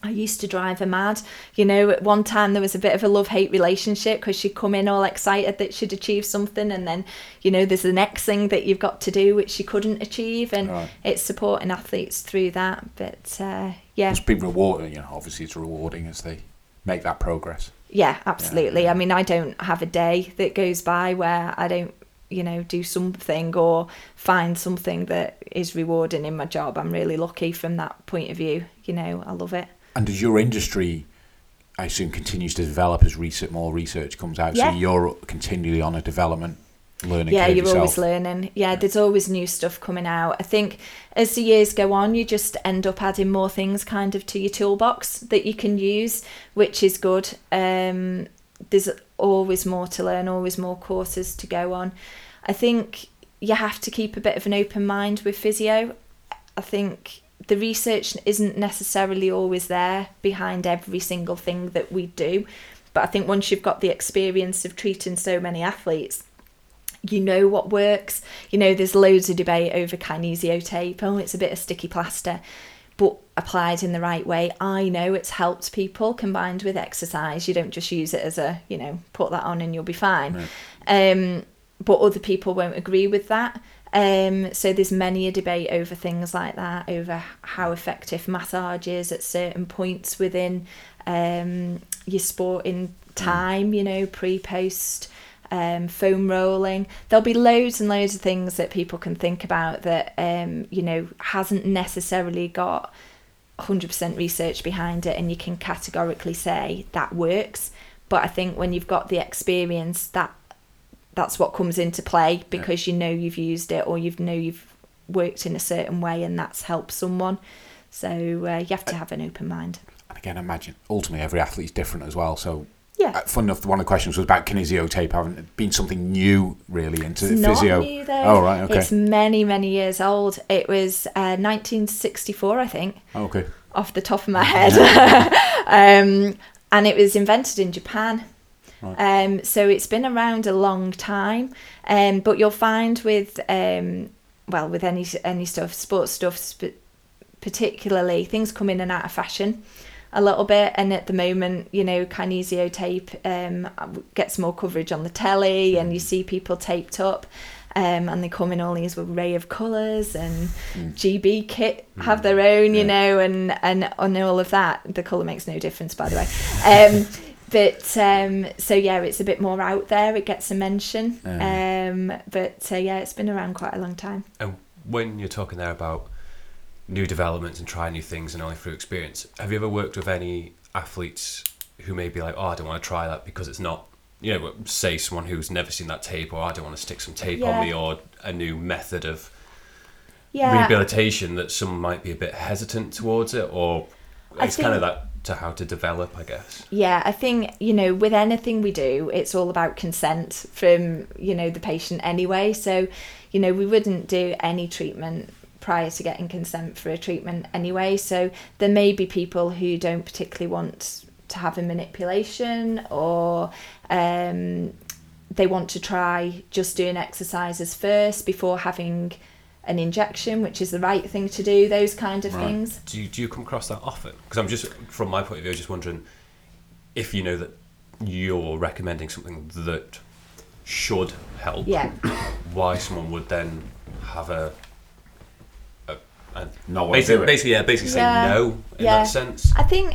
I used to drive her mad. You know, at one time there was a bit of a love hate relationship because she'd come in all excited that she'd achieved something, and then, you know, there's the next thing that you've got to do which she couldn't achieve, and Right. it's supporting athletes through that. But uh, yeah, it's been rewarding, you know, obviously it's rewarding as they make that progress. Yeah, absolutely. I mean, I don't have a day that goes by where I don't, you know, do something or find something that is rewarding in my job. I'm really lucky from that point of view. You know, I love it. And as your industry, I assume, continues to develop as research, more research comes out, Yeah. so you're continually on a development learning yeah, curve you're yourself. always learning. Yeah, there's always new stuff coming out. I think as the years go on, you just end up adding more things kind of to your toolbox that you can use, which is good. Um, there's always more to learn, always more courses to go on. I think you have to keep a bit of an open mind with physio. I think the research isn't necessarily always there behind every single thing that we do. But I think once you've got the experience of treating so many athletes, you know what works. You know, there's loads of debate over kinesio tape. Oh, it's a bit of sticky plaster. But applied in the right way, I know it's helped people combined with exercise. You don't just use it as a, you know, put that on and you'll be fine. Um, but other people won't agree with that. Um, so there's many a debate over things like that, over how effective massage is at certain points within um, your sporting time, you know, pre, post, um, foam rolling. There'll be loads and loads of things that people can think about that, um, you know, hasn't necessarily got 100% research behind it and you can categorically say that works. But I think when you've got the experience, that that's what comes into play because you know you've used it or you know you've worked in a certain way and that's helped someone. So uh, you have to have an open mind. And again, imagine ultimately every athlete is different as well. So, Yeah. uh, fun enough, one of the questions was about kinesio tape having it been something new, really, into It's physio. new. Oh, right, okay. It's many, many years old. It was uh, 1964, I think, Oh, okay. off the top of my head. um, and it was invented in Japan. Um, so it's been around a long time. Um, but you'll find with, um, well, with any any stuff, sports stuff, sp- particularly, things come in and out of fashion a little bit. And at the moment, you know, kinesio tape um, gets more coverage on the telly, and you see people taped up. Um, and they come in all these array of colours and GB kit have their own, you know, and, and and all of that. The colour makes no difference, by the way. Um, but um, so yeah, it's a bit more out there. It gets a mention. Um, but uh, yeah, it's been around quite a long time. And when you're talking there about new developments and trying new things and only through experience, have you ever worked with any athletes who may be like, oh, I don't want to try that because it's not, you know, say someone who's never seen that tape, or I don't want to stick some tape Yeah. on me, or a new method of Yeah, rehabilitation that some might be a bit hesitant towards it, or I it's kind of that to how to develop, I guess. Yeah, I think, you know, with anything we do, it's all about consent from, you know, the patient anyway. So, you know, we wouldn't do any treatment prior to getting consent for a treatment anyway. So, there may be people who don't particularly want to have a manipulation or um, they want to try just doing exercises first before having an injection, which is the right thing to do, those kind of things. Do you, do you come across that often? Because I'm just, from my point of view, just wondering if you know that you're recommending something that should help. Yeah. Why someone would then have a, a, a Not want to basically, do basically, yeah, basically say Yeah. no in Yeah. that sense. I think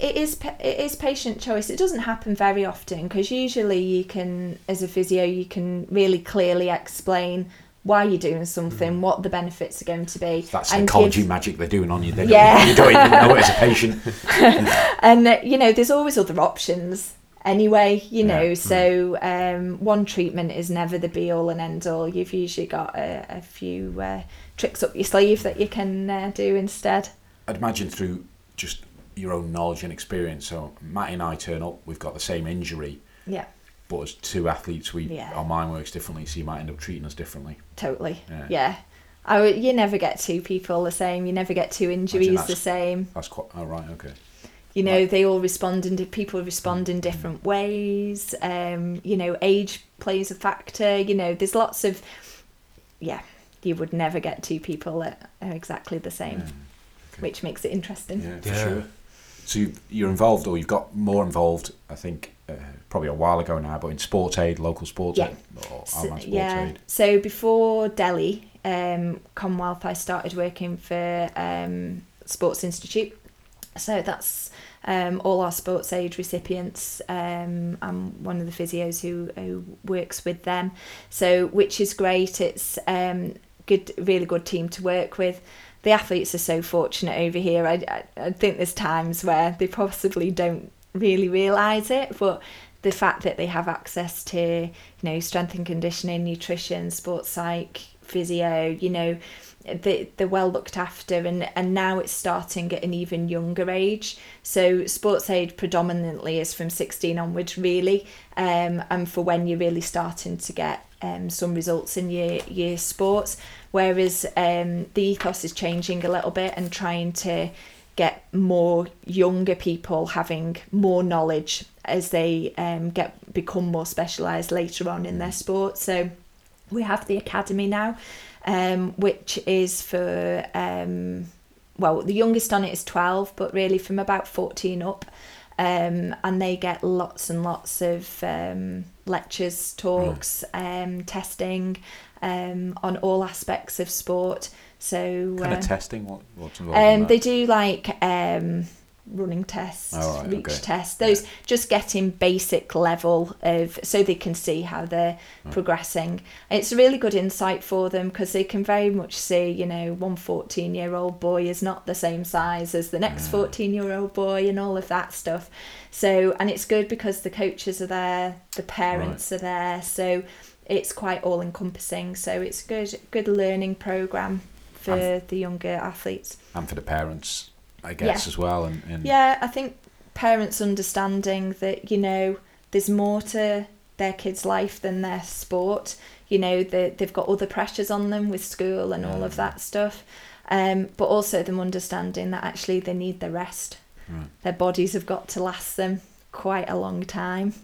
it is it is patient choice. It doesn't happen very often because usually you can, as a physio, you can really clearly explain why you're doing something, what the benefits are going to be, That and psychology give- magic they're doing on you. They Yeah. you don't even know it as a patient. and uh, you know there's always other options anyway you know Yeah. so um, one treatment is never the be all and end all you've usually got a, a few uh, tricks up your sleeve that you can uh, do instead I'd imagine through just your own knowledge and experience. So Matt and I turn up, we've got the same injury, yeah but as two athletes, we Yeah. our mind works differently, so you might end up treating us differently. totally Yeah. yeah. I you never get two people the same. You never get two injuries the same. That's quite. Oh, right. Okay. You know, Right. they all respond and People respond in different ways. Um, you know, age plays a factor. You know, there's lots of. Yeah, you would never get two people that are exactly the same, Yeah. which makes it interesting. Yeah, for Yeah. sure. So you've, you're involved, or you've got more involved. I think uh, probably a while ago now, but in sports aid, local sports Yeah. aid, or So, Sports yeah. Aid. So before Delhi, um, Commonwealth, I started working for um, Sports Institute. So that's um, all our sports aid recipients. Um, I'm one of the physios who, who works with them. So which is great. It's um, good, really good team to work with. The athletes are so fortunate over here. I, I, I think there's times where they possibly don't really realise it, but the fact that they have access to, you know, strength and conditioning, nutrition, sports psych, physio, you know, they, they're well looked after and, and now it's starting at an even younger age. So sports aid predominantly is from 16 onwards really um, and for when you're really starting to get um, some results in your, your sports. Whereas um, the ethos is changing a little bit and trying to get more younger people having more knowledge as they um, get become more specialised later on in their sport. So we have the academy now, um, which is for um, well, the youngest on it is twelve, but really from about fourteen up, um, and they get lots and lots of um, lectures, talks, um, testing um, on all aspects of sport. So Kind uh, of testing. What, what's involved? in um, that? they do like um, running tests, Oh, right, reach okay. tests. Those just getting basic level of so they can see how they're progressing. It's a really good insight for them because they can very much see, you know, one 14 year old boy is not the same size as the next 14 year old boy and all of that stuff. So, and it's good because the coaches are there, the parents are there. So it's quite all encompassing. So it's good, good learning program for the younger athletes. and for the parents, I guess Yeah. as well. And, and Yeah, I think parents understanding that you know there's more to their kids' life than their sport. You know, they they've got other pressures on them with school and all of that stuff. Um, but also them understanding that actually they need the rest. Right. Their bodies have got to last them quite a long time.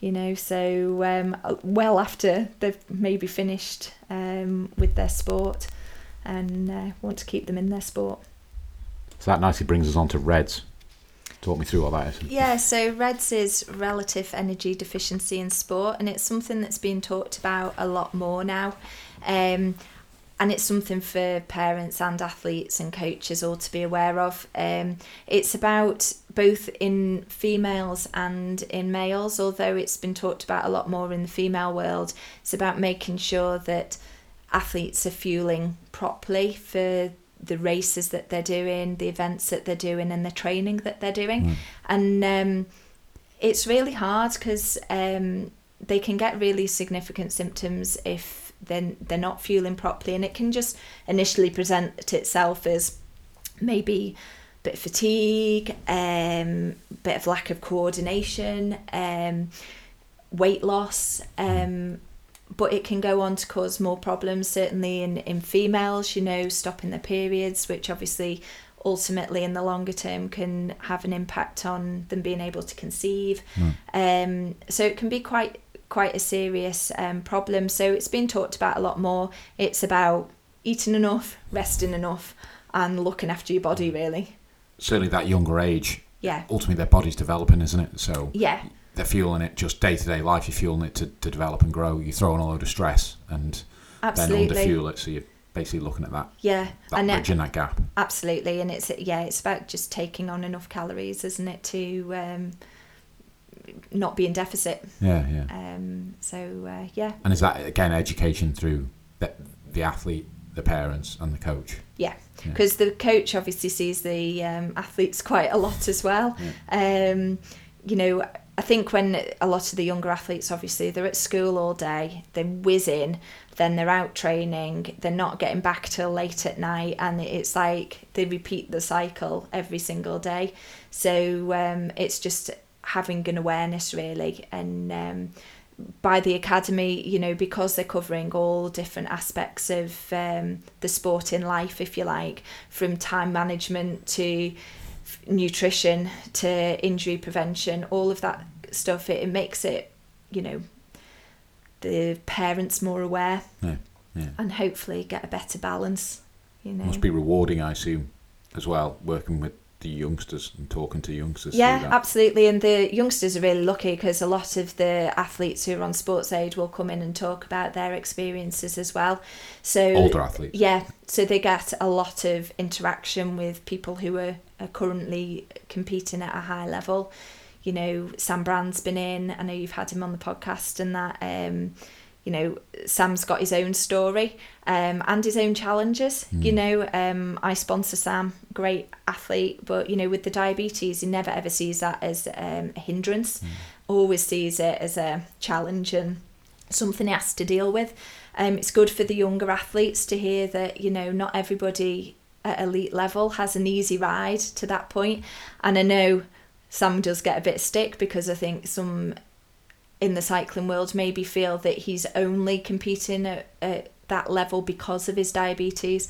You know, so um, well after they've maybe finished um, with their sport and uh, want to keep them in their sport. So that nicely brings us on to RED-S. Talk me through what that is. Yeah, so RED-S is relative energy deficiency in sport, and it's something that's being talked about a lot more now. Um, and it's something for parents and athletes and coaches all to be aware of. Um, it's about both in females and in males, although it's been talked about a lot more in the female world. It's about making sure that athletes are fueling properly for the races that they're doing, the events that they're doing, and the training that they're doing. And um, it's really hard because um, they can get really significant symptoms if then they're not fueling properly, and it can just initially present itself as maybe a bit of fatigue, um, bit of lack of coordination, um, weight loss. Um, but it can go on to cause more problems, certainly in, in females, you know, stopping their periods, which obviously ultimately in the longer term can have an impact on them being able to conceive. Um, so it can be quite quite a serious um, problem. So it's been talked about a lot more. It's about eating enough, resting enough, and looking after your body really. Certainly, that younger age, Yeah. ultimately their body's developing, isn't it? So Yeah. they're fueling it just day to day life. You're fueling it to, to develop and grow. You're throwing a load of stress and Absolutely. then under fuel it. So you're basically looking at that, Yeah. that and it- bridging that gap. Absolutely, and it's yeah, it's about just taking on enough calories, isn't it, to um, not be in deficit. Yeah, yeah. Um, so uh, yeah, And is that again education through the, the athlete, the parents, and the coach? yeah, because the coach obviously sees the um, athletes quite a lot as well. Um, you know, I think when a lot of the younger athletes, obviously, they're at school all day, they're whizzing, then they're out training, they're not getting back till late at night, and it's like they repeat the cycle every single day. So um, it's just having an awareness really, and um, by the academy, you know, because they're covering all different aspects of um, the sport in life, if you like, from time management to f- nutrition to injury prevention, all of that stuff, it, it makes it, you know, the parents more aware Yeah, yeah. and hopefully get a better balance, you know. Must be rewarding, I assume, as well, working with the youngsters and talking to youngsters. Yeah, absolutely. And the youngsters are really lucky because a lot of the athletes who are on Sports Aid will come in and talk about their experiences as well. So Older athletes. Yeah, so they get a lot of interaction with people who are, are currently competing at a high level. You know, Sam Brand's been in. I know you've had him on the podcast, and that. Um, you know, Sam's got his own story um, and his own challenges. You know, um, I sponsor Sam, great athlete, but you know, with the diabetes, he never ever sees that as um, a hindrance. Always sees it as a challenge and something he has to deal with. Um, it's good for the younger athletes to hear that you know not everybody at elite level has an easy ride to that point. And I know Sam does get a bit stick because I think some in the cycling world maybe feel that he's only competing at, at that level because of his diabetes.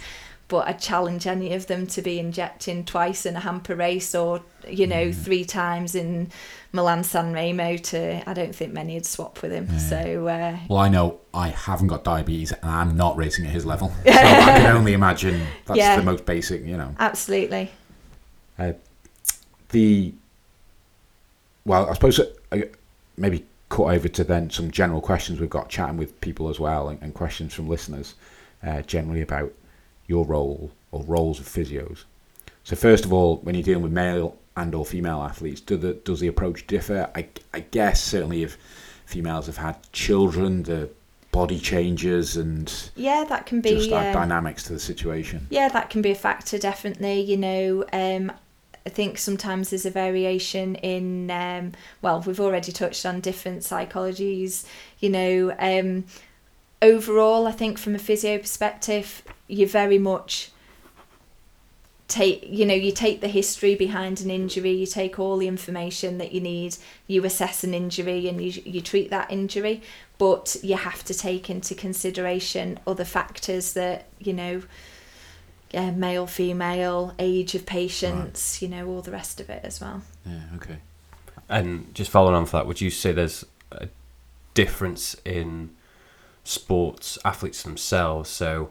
But I challenge any of them to be injecting twice in a hamper race or, you know, three times in Milan San Remo to, I don't think many would swap with him. So, uh, Well, I know I haven't got diabetes and I'm not racing at his level. So I can only imagine that's Yeah. the most basic, you know. absolutely. Uh, the well, I suppose uh, maybe cut over to then some general questions we've got chatting with people as well, and, and questions from listeners uh, generally about your role or roles of physios. So first of all, when you're dealing with male and or female athletes, do the, does the approach differ? I, I guess certainly if females have had children, the body changes and Yeah, that can be. just like um, dynamics to the situation. Yeah, that can be a factor, definitely. You know, um, I think sometimes there's a variation in, um, well, we've already touched on different psychologies. You know, um, overall, I think from a physio perspective, you very much take you know you take the history behind an injury you take all the information that you need you assess an injury and you you treat that injury but you have to take into consideration other factors that you know yeah, male, female, age of patients, you know, all the rest of it as well. Yeah, okay. And just following on for that, would you say there's a difference in sports athletes themselves? So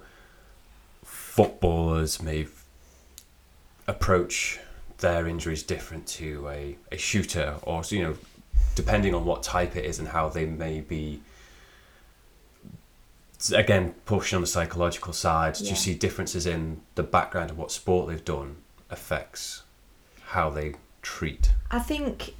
footballers may approach their injuries different to a, a shooter, or you know, depending on what type it is and how they may be. Again, pushing on the psychological side, do Yeah. you see differences in the background of what sport they've done affects how they treat? I think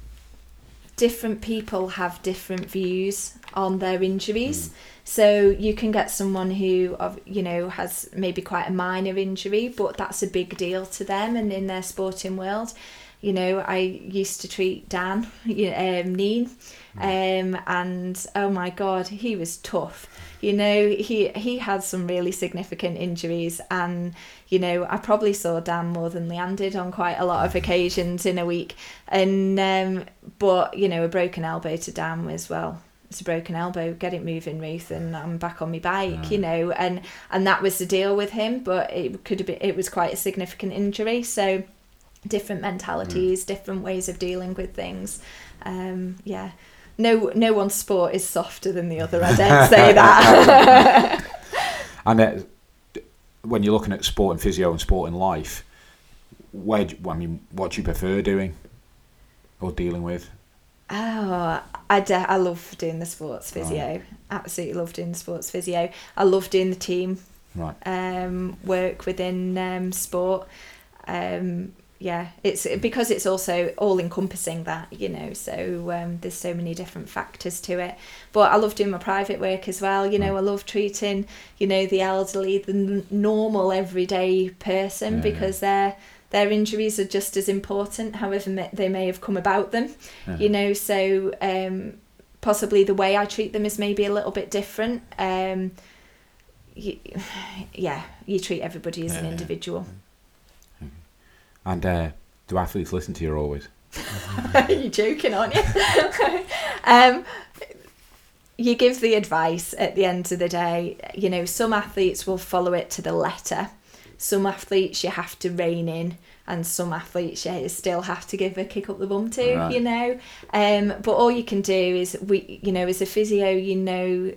different people have different views on their injuries. So you can get someone who, of- you know, has maybe quite a minor injury, but that's a big deal to them and in their sporting world. You know, I used to treat Dan, um, Kneen, um, and oh my God, he was tough. You know, he he had some really significant injuries, and you know, I probably saw Dan more than Leanne did on quite a lot of occasions in a week. And um, but you know, a broken elbow to Dan was well, it's a broken elbow. Get it moving, Ruth, and I'm back on my bike. You know, and and that was the deal with him. But it could have been it was quite a significant injury. So different mentalities, different ways of dealing with things. Um, yeah. No, no one's sport is softer than the other. I dare say that. And uh, when you're looking at sport and physio and sport and life, where do, I mean, what do you prefer doing or dealing with? Oh, I, de- I love doing the sports physio. Absolutely love doing the sports physio. I love doing the team Right. um, work within um, sport. Um, yeah, it's because it's also all encompassing that, you know. So um, there's so many different factors to it. But I love doing my private work as well. You know, I love treating, you know, the elderly, the n- normal everyday person Yeah, because their their injuries are just as important, however they may have come about them. You know, so um, possibly the way I treat them is maybe a little bit different. Um, you, yeah, you treat everybody as an individual. yeah. And uh, do athletes listen to you always? You're joking, aren't you? um, you give the advice at the end of the day. You know, some athletes will follow it to the letter. Some athletes you have to rein in, and some athletes you still have to give a kick up the bum to. Right. You know, um, but all you can do is we, you know, as a physio, you know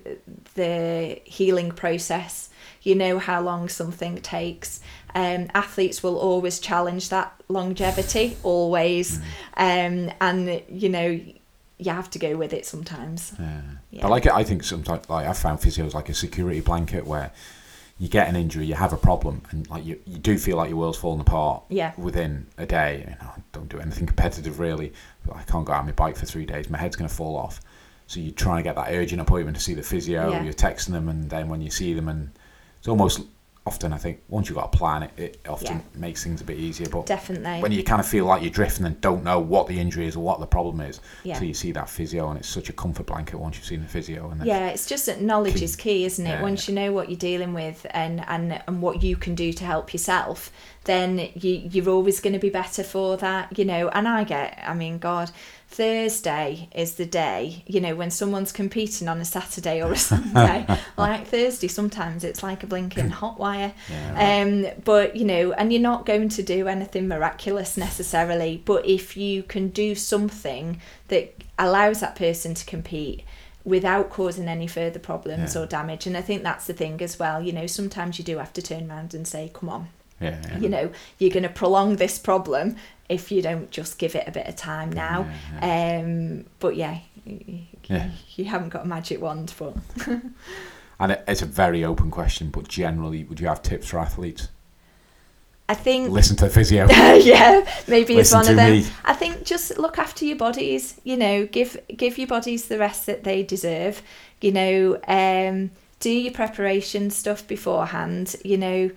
the healing process. You know how long something takes. Um, athletes will always challenge that longevity, always, um, and you know you have to go with it sometimes. I like it. I think sometimes, like I found physios like a security blanket where you get an injury, you have a problem, and like you, you do feel like your world's falling apart. Yeah. Within a day, you know, I don't do anything competitive really. But I can't go out on my bike for three days. My head's going to fall off. So you try and get that urgent appointment to see the physio. Yeah. You're texting them, and then when you see them, and it's almost often I think once you've got a plan, it, it often Yeah. makes things a bit easier. But Definitely. when you kind of feel like you're drifting and don't know what the injury is or what the problem is, Yeah. till you see that physio, and it's such a comfort blanket once you've seen the physio. And Yeah, it's just that knowledge Key. is key, isn't it? Yeah, Once you know what you're dealing with and, and, and what you can do to help yourself, then you, you're always going to be better for that, you know. And I get, I mean, God, Thursday is the day, you know, when someone's competing on a Saturday or a Sunday. like Thursday, sometimes it's like a blinking hot wire. Um, but, you know, and you're not going to do anything miraculous necessarily. But if you can do something that allows that person to compete, without causing any further problems Yeah. or damage. And I think that's the thing as well. You know, sometimes you do have to turn around and say, come on, yeah, yeah. you know, you're going to prolong this problem if you don't just give it a bit of time now. Um, but yeah, Yeah. you haven't got a magic wand, but And it, it's a very open question, but generally, would you have tips for athletes? I think Listen to the physio. yeah, maybe it's Listen one to of them. me. I think just look after your bodies. You know, give give your bodies the rest that they deserve. You know, um, do your preparation stuff beforehand. You know,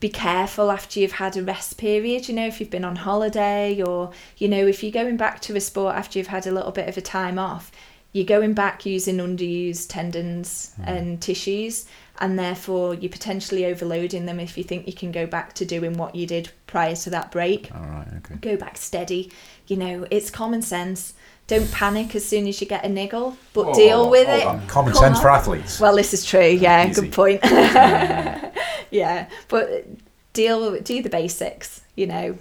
be careful after you've had a rest period. You know, if you've been on holiday or you know if you're going back to a sport after you've had a little bit of a time off. You're going back using underused tendons hmm. and tissues, and therefore you're potentially overloading them if you think you can go back to doing what you did prior to that break All right, okay. go back steady. You know, it's common sense. Don't panic as soon as you get a niggle, but Whoa, deal with hold it. Common Come sense on. for athletes. Well, this is true. Yeah, Easy. good point. yeah, but deal do the basics. You know,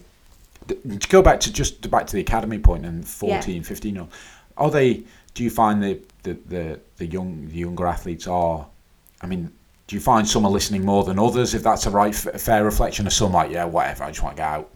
to go back to just back to the academy point and 14, 15 year old, are they? Do you find the the, the, the young the younger athletes are? I mean, do you find some are listening more than others? If that's a right f- fair reflection, or some like yeah, whatever, I just want to get out,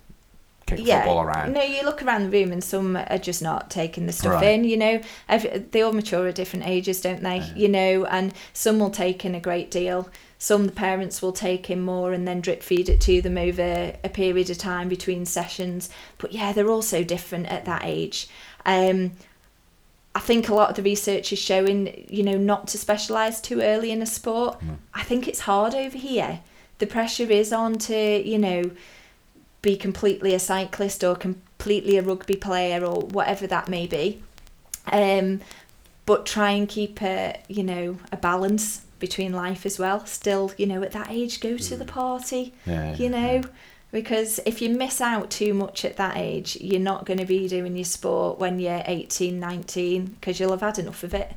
yeah. football around. No, you look around the room and some are just not taking the stuff Right. in. You know, Ev- they all mature at different ages, don't they? You know, and some will take in a great deal. Some the parents will take in more and then drip feed it to them over a period of time between sessions. But yeah, they're all so different at that age. Um, I think a lot of the research is showing, you know, not to specialise too early in a sport. I think it's hard over here. The pressure is on to, you know, be completely a cyclist or completely a rugby player or whatever that may be. Um, but try and keep a, you know, a balance between life as well. Still, you know, at that age, go to the party, Yeah, you know, because if you miss out too much at that age, you're not going to be doing your sport when you're 18, 19, because you'll have had enough of it,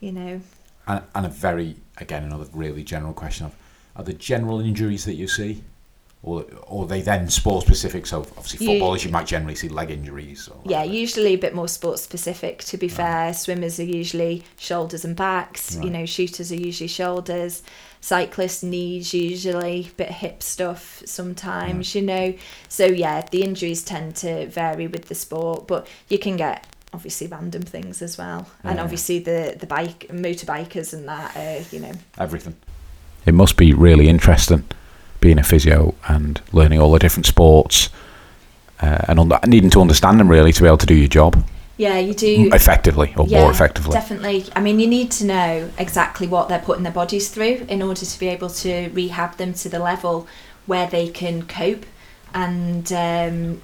you know. And, and a very again another really general question of are the general injuries that you see, or or are they then sport specific? So obviously footballers you might generally see leg injuries. Or Yeah, whatever. usually a bit more sports specific. To be fair, swimmers are usually shoulders and backs. You know, shooters are usually shoulders. Cyclists knees usually, bit of hip stuff sometimes. You know, so yeah, the injuries tend to vary with the sport, but you can get obviously random things as well, and obviously the the bike motorbikers and that. Uh, you know, everything. It must be really interesting being a physio and learning all the different sports uh, and needing to understand them really to be able to do your job yeah, you do. effectively or more effectively. Definitely. I mean, you need to know exactly what they're putting their bodies through in order to be able to rehab them to the level where they can cope and um,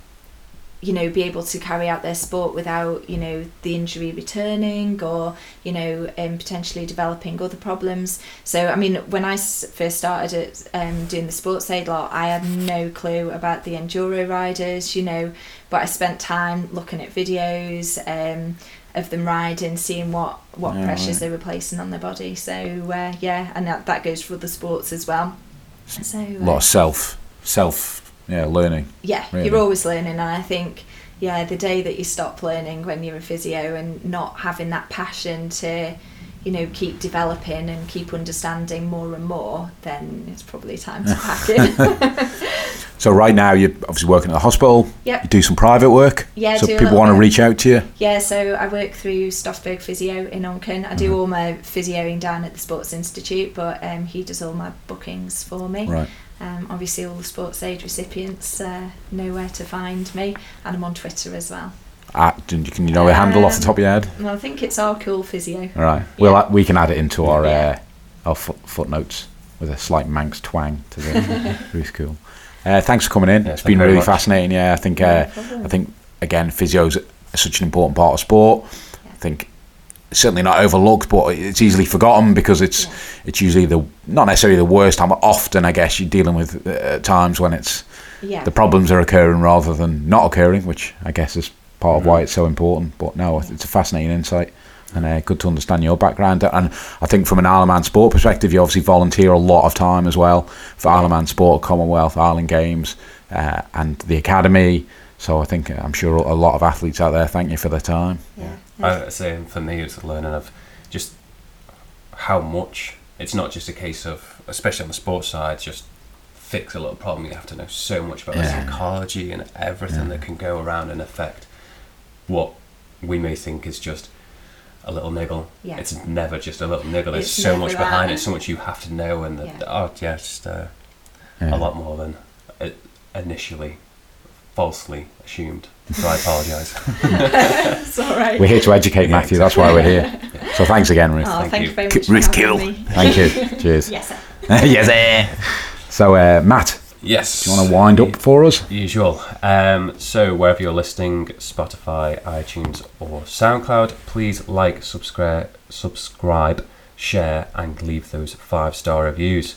you know be able to carry out their sport without you know the injury returning or you know um, potentially developing other problems. So i mean when I first started at, um, doing the sports aid lot i had no clue about the enduro riders you know but i spent time looking at videos um, of them riding seeing what what Yeah, pressures right. they were placing on their body. So uh, yeah and that, that goes for other sports as well. So A lot of self, self, yeah, learning. yeah Really? you're always learning and i think yeah the day that you stop learning when you're a physio and not having that passion to you know keep developing and keep understanding more and more then it's probably time to pack in So right now you're obviously working at the hospital. Yep. You do some private work. Yeah, So people want to reach out to you. yeah so i work through stoffberg physio in Onchan i do all my physioing down at the sports institute but um, he does all my bookings for me Right. Um, obviously all the sports aid recipients uh, know where to find me and i'm on twitter as well At, can you- can you know a handle off the top of your head? well, i think it's R Cooil physio All right. Well, Yeah. uh, we can add it into our Yeah. uh, our foot, footnotes with a slight Manx twang to the Ruth Cooil. Uh, thanks for coming in. Yeah, it's thank you been really much. fascinating. Yeah, I think No uh, problem. I think again, physio's such an important part of sport. Yeah. I think certainly not overlooked, but it's easily forgotten because it's Yeah. it's usually the not necessarily the worst time, but often I guess you're dealing with uh, times when it's yeah the problems are occurring rather than not occurring, which I guess is part of Mm-hmm. why it's so important. But no, it's a fascinating insight and uh, good to understand your background. And I think from an Isle of Man sport perspective, you obviously volunteer a lot of time as well for Isle of Man Sport, Commonwealth, Island Games, uh, and the academy. So I think I'm sure a lot of athletes out there thank you for their time. yeah I would say for me, it's a learning of just how much. It's not just a case of, especially on the sports side, just fix a little problem. You have to know so much about the psychology and everything that can go around and affect what we may think is just a little niggle. Yeah. It's never just a little niggle. There's so much behind that. it, so much you have to know, and the, Yeah. oh yeah, just uh, Yeah. a lot more than uh, initially falsely assumed. So I apologise. it's all right We're here to educate Matthew. That's why we're here. So thanks again, Ruth. oh, Thank thank, you. you very much Ruth having Gill. me. Thank you. Cheers. yes sir. yes. eh. So uh, Matt, yes. do you want to wind up for us? Usual. Um, so wherever you're listening, Spotify, iTunes, or SoundCloud, please like, subscribe, subscribe, share, and leave those five star reviews.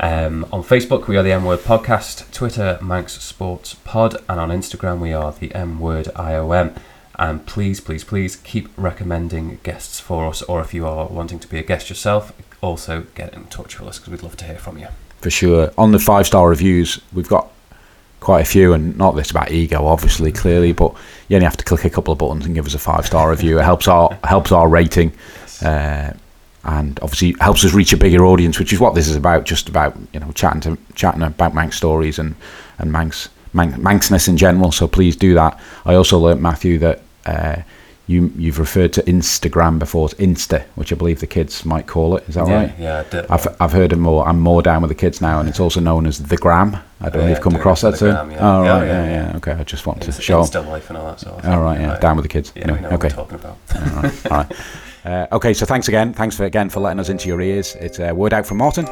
Um, on Facebook, we are the M Word Podcast. Twitter, Manx Sports Pod, and on Instagram, we are the M Word IOM. And please, please, please keep recommending guests for us, or if you are wanting to be a guest yourself, also get in touch with us because we'd love to hear from you. for sure. On the five star reviews, we've got quite a few, and not this about ego, obviously, clearly, but you only have to click a couple of buttons and give us a five star review. It helps our helps our rating, uh, and obviously helps us reach a bigger audience, which is what this is about. Just about you know chatting to chatting about Manx stories and and Manx Man- Manxness in general. So please do that. I also learnt Matthew that. Uh, you, you've referred to Instagram before as Insta, which I believe the kids might call it. Is that yeah, right? Yeah, I did. I've I've heard it more. I'm more down with the kids now, and it's also known as the gram. I don't know if you've come across that gram, yeah. Oh Yeah, right, yeah, yeah. Okay, I just want to show. Insta life and all that sort of All right, yeah, down with the kids. Yeah, Anyway, we know okay. what we're talking about. all right, all right. Uh, okay, so thanks again. Thanks for again for letting us into your ears. It's a word out from Martin.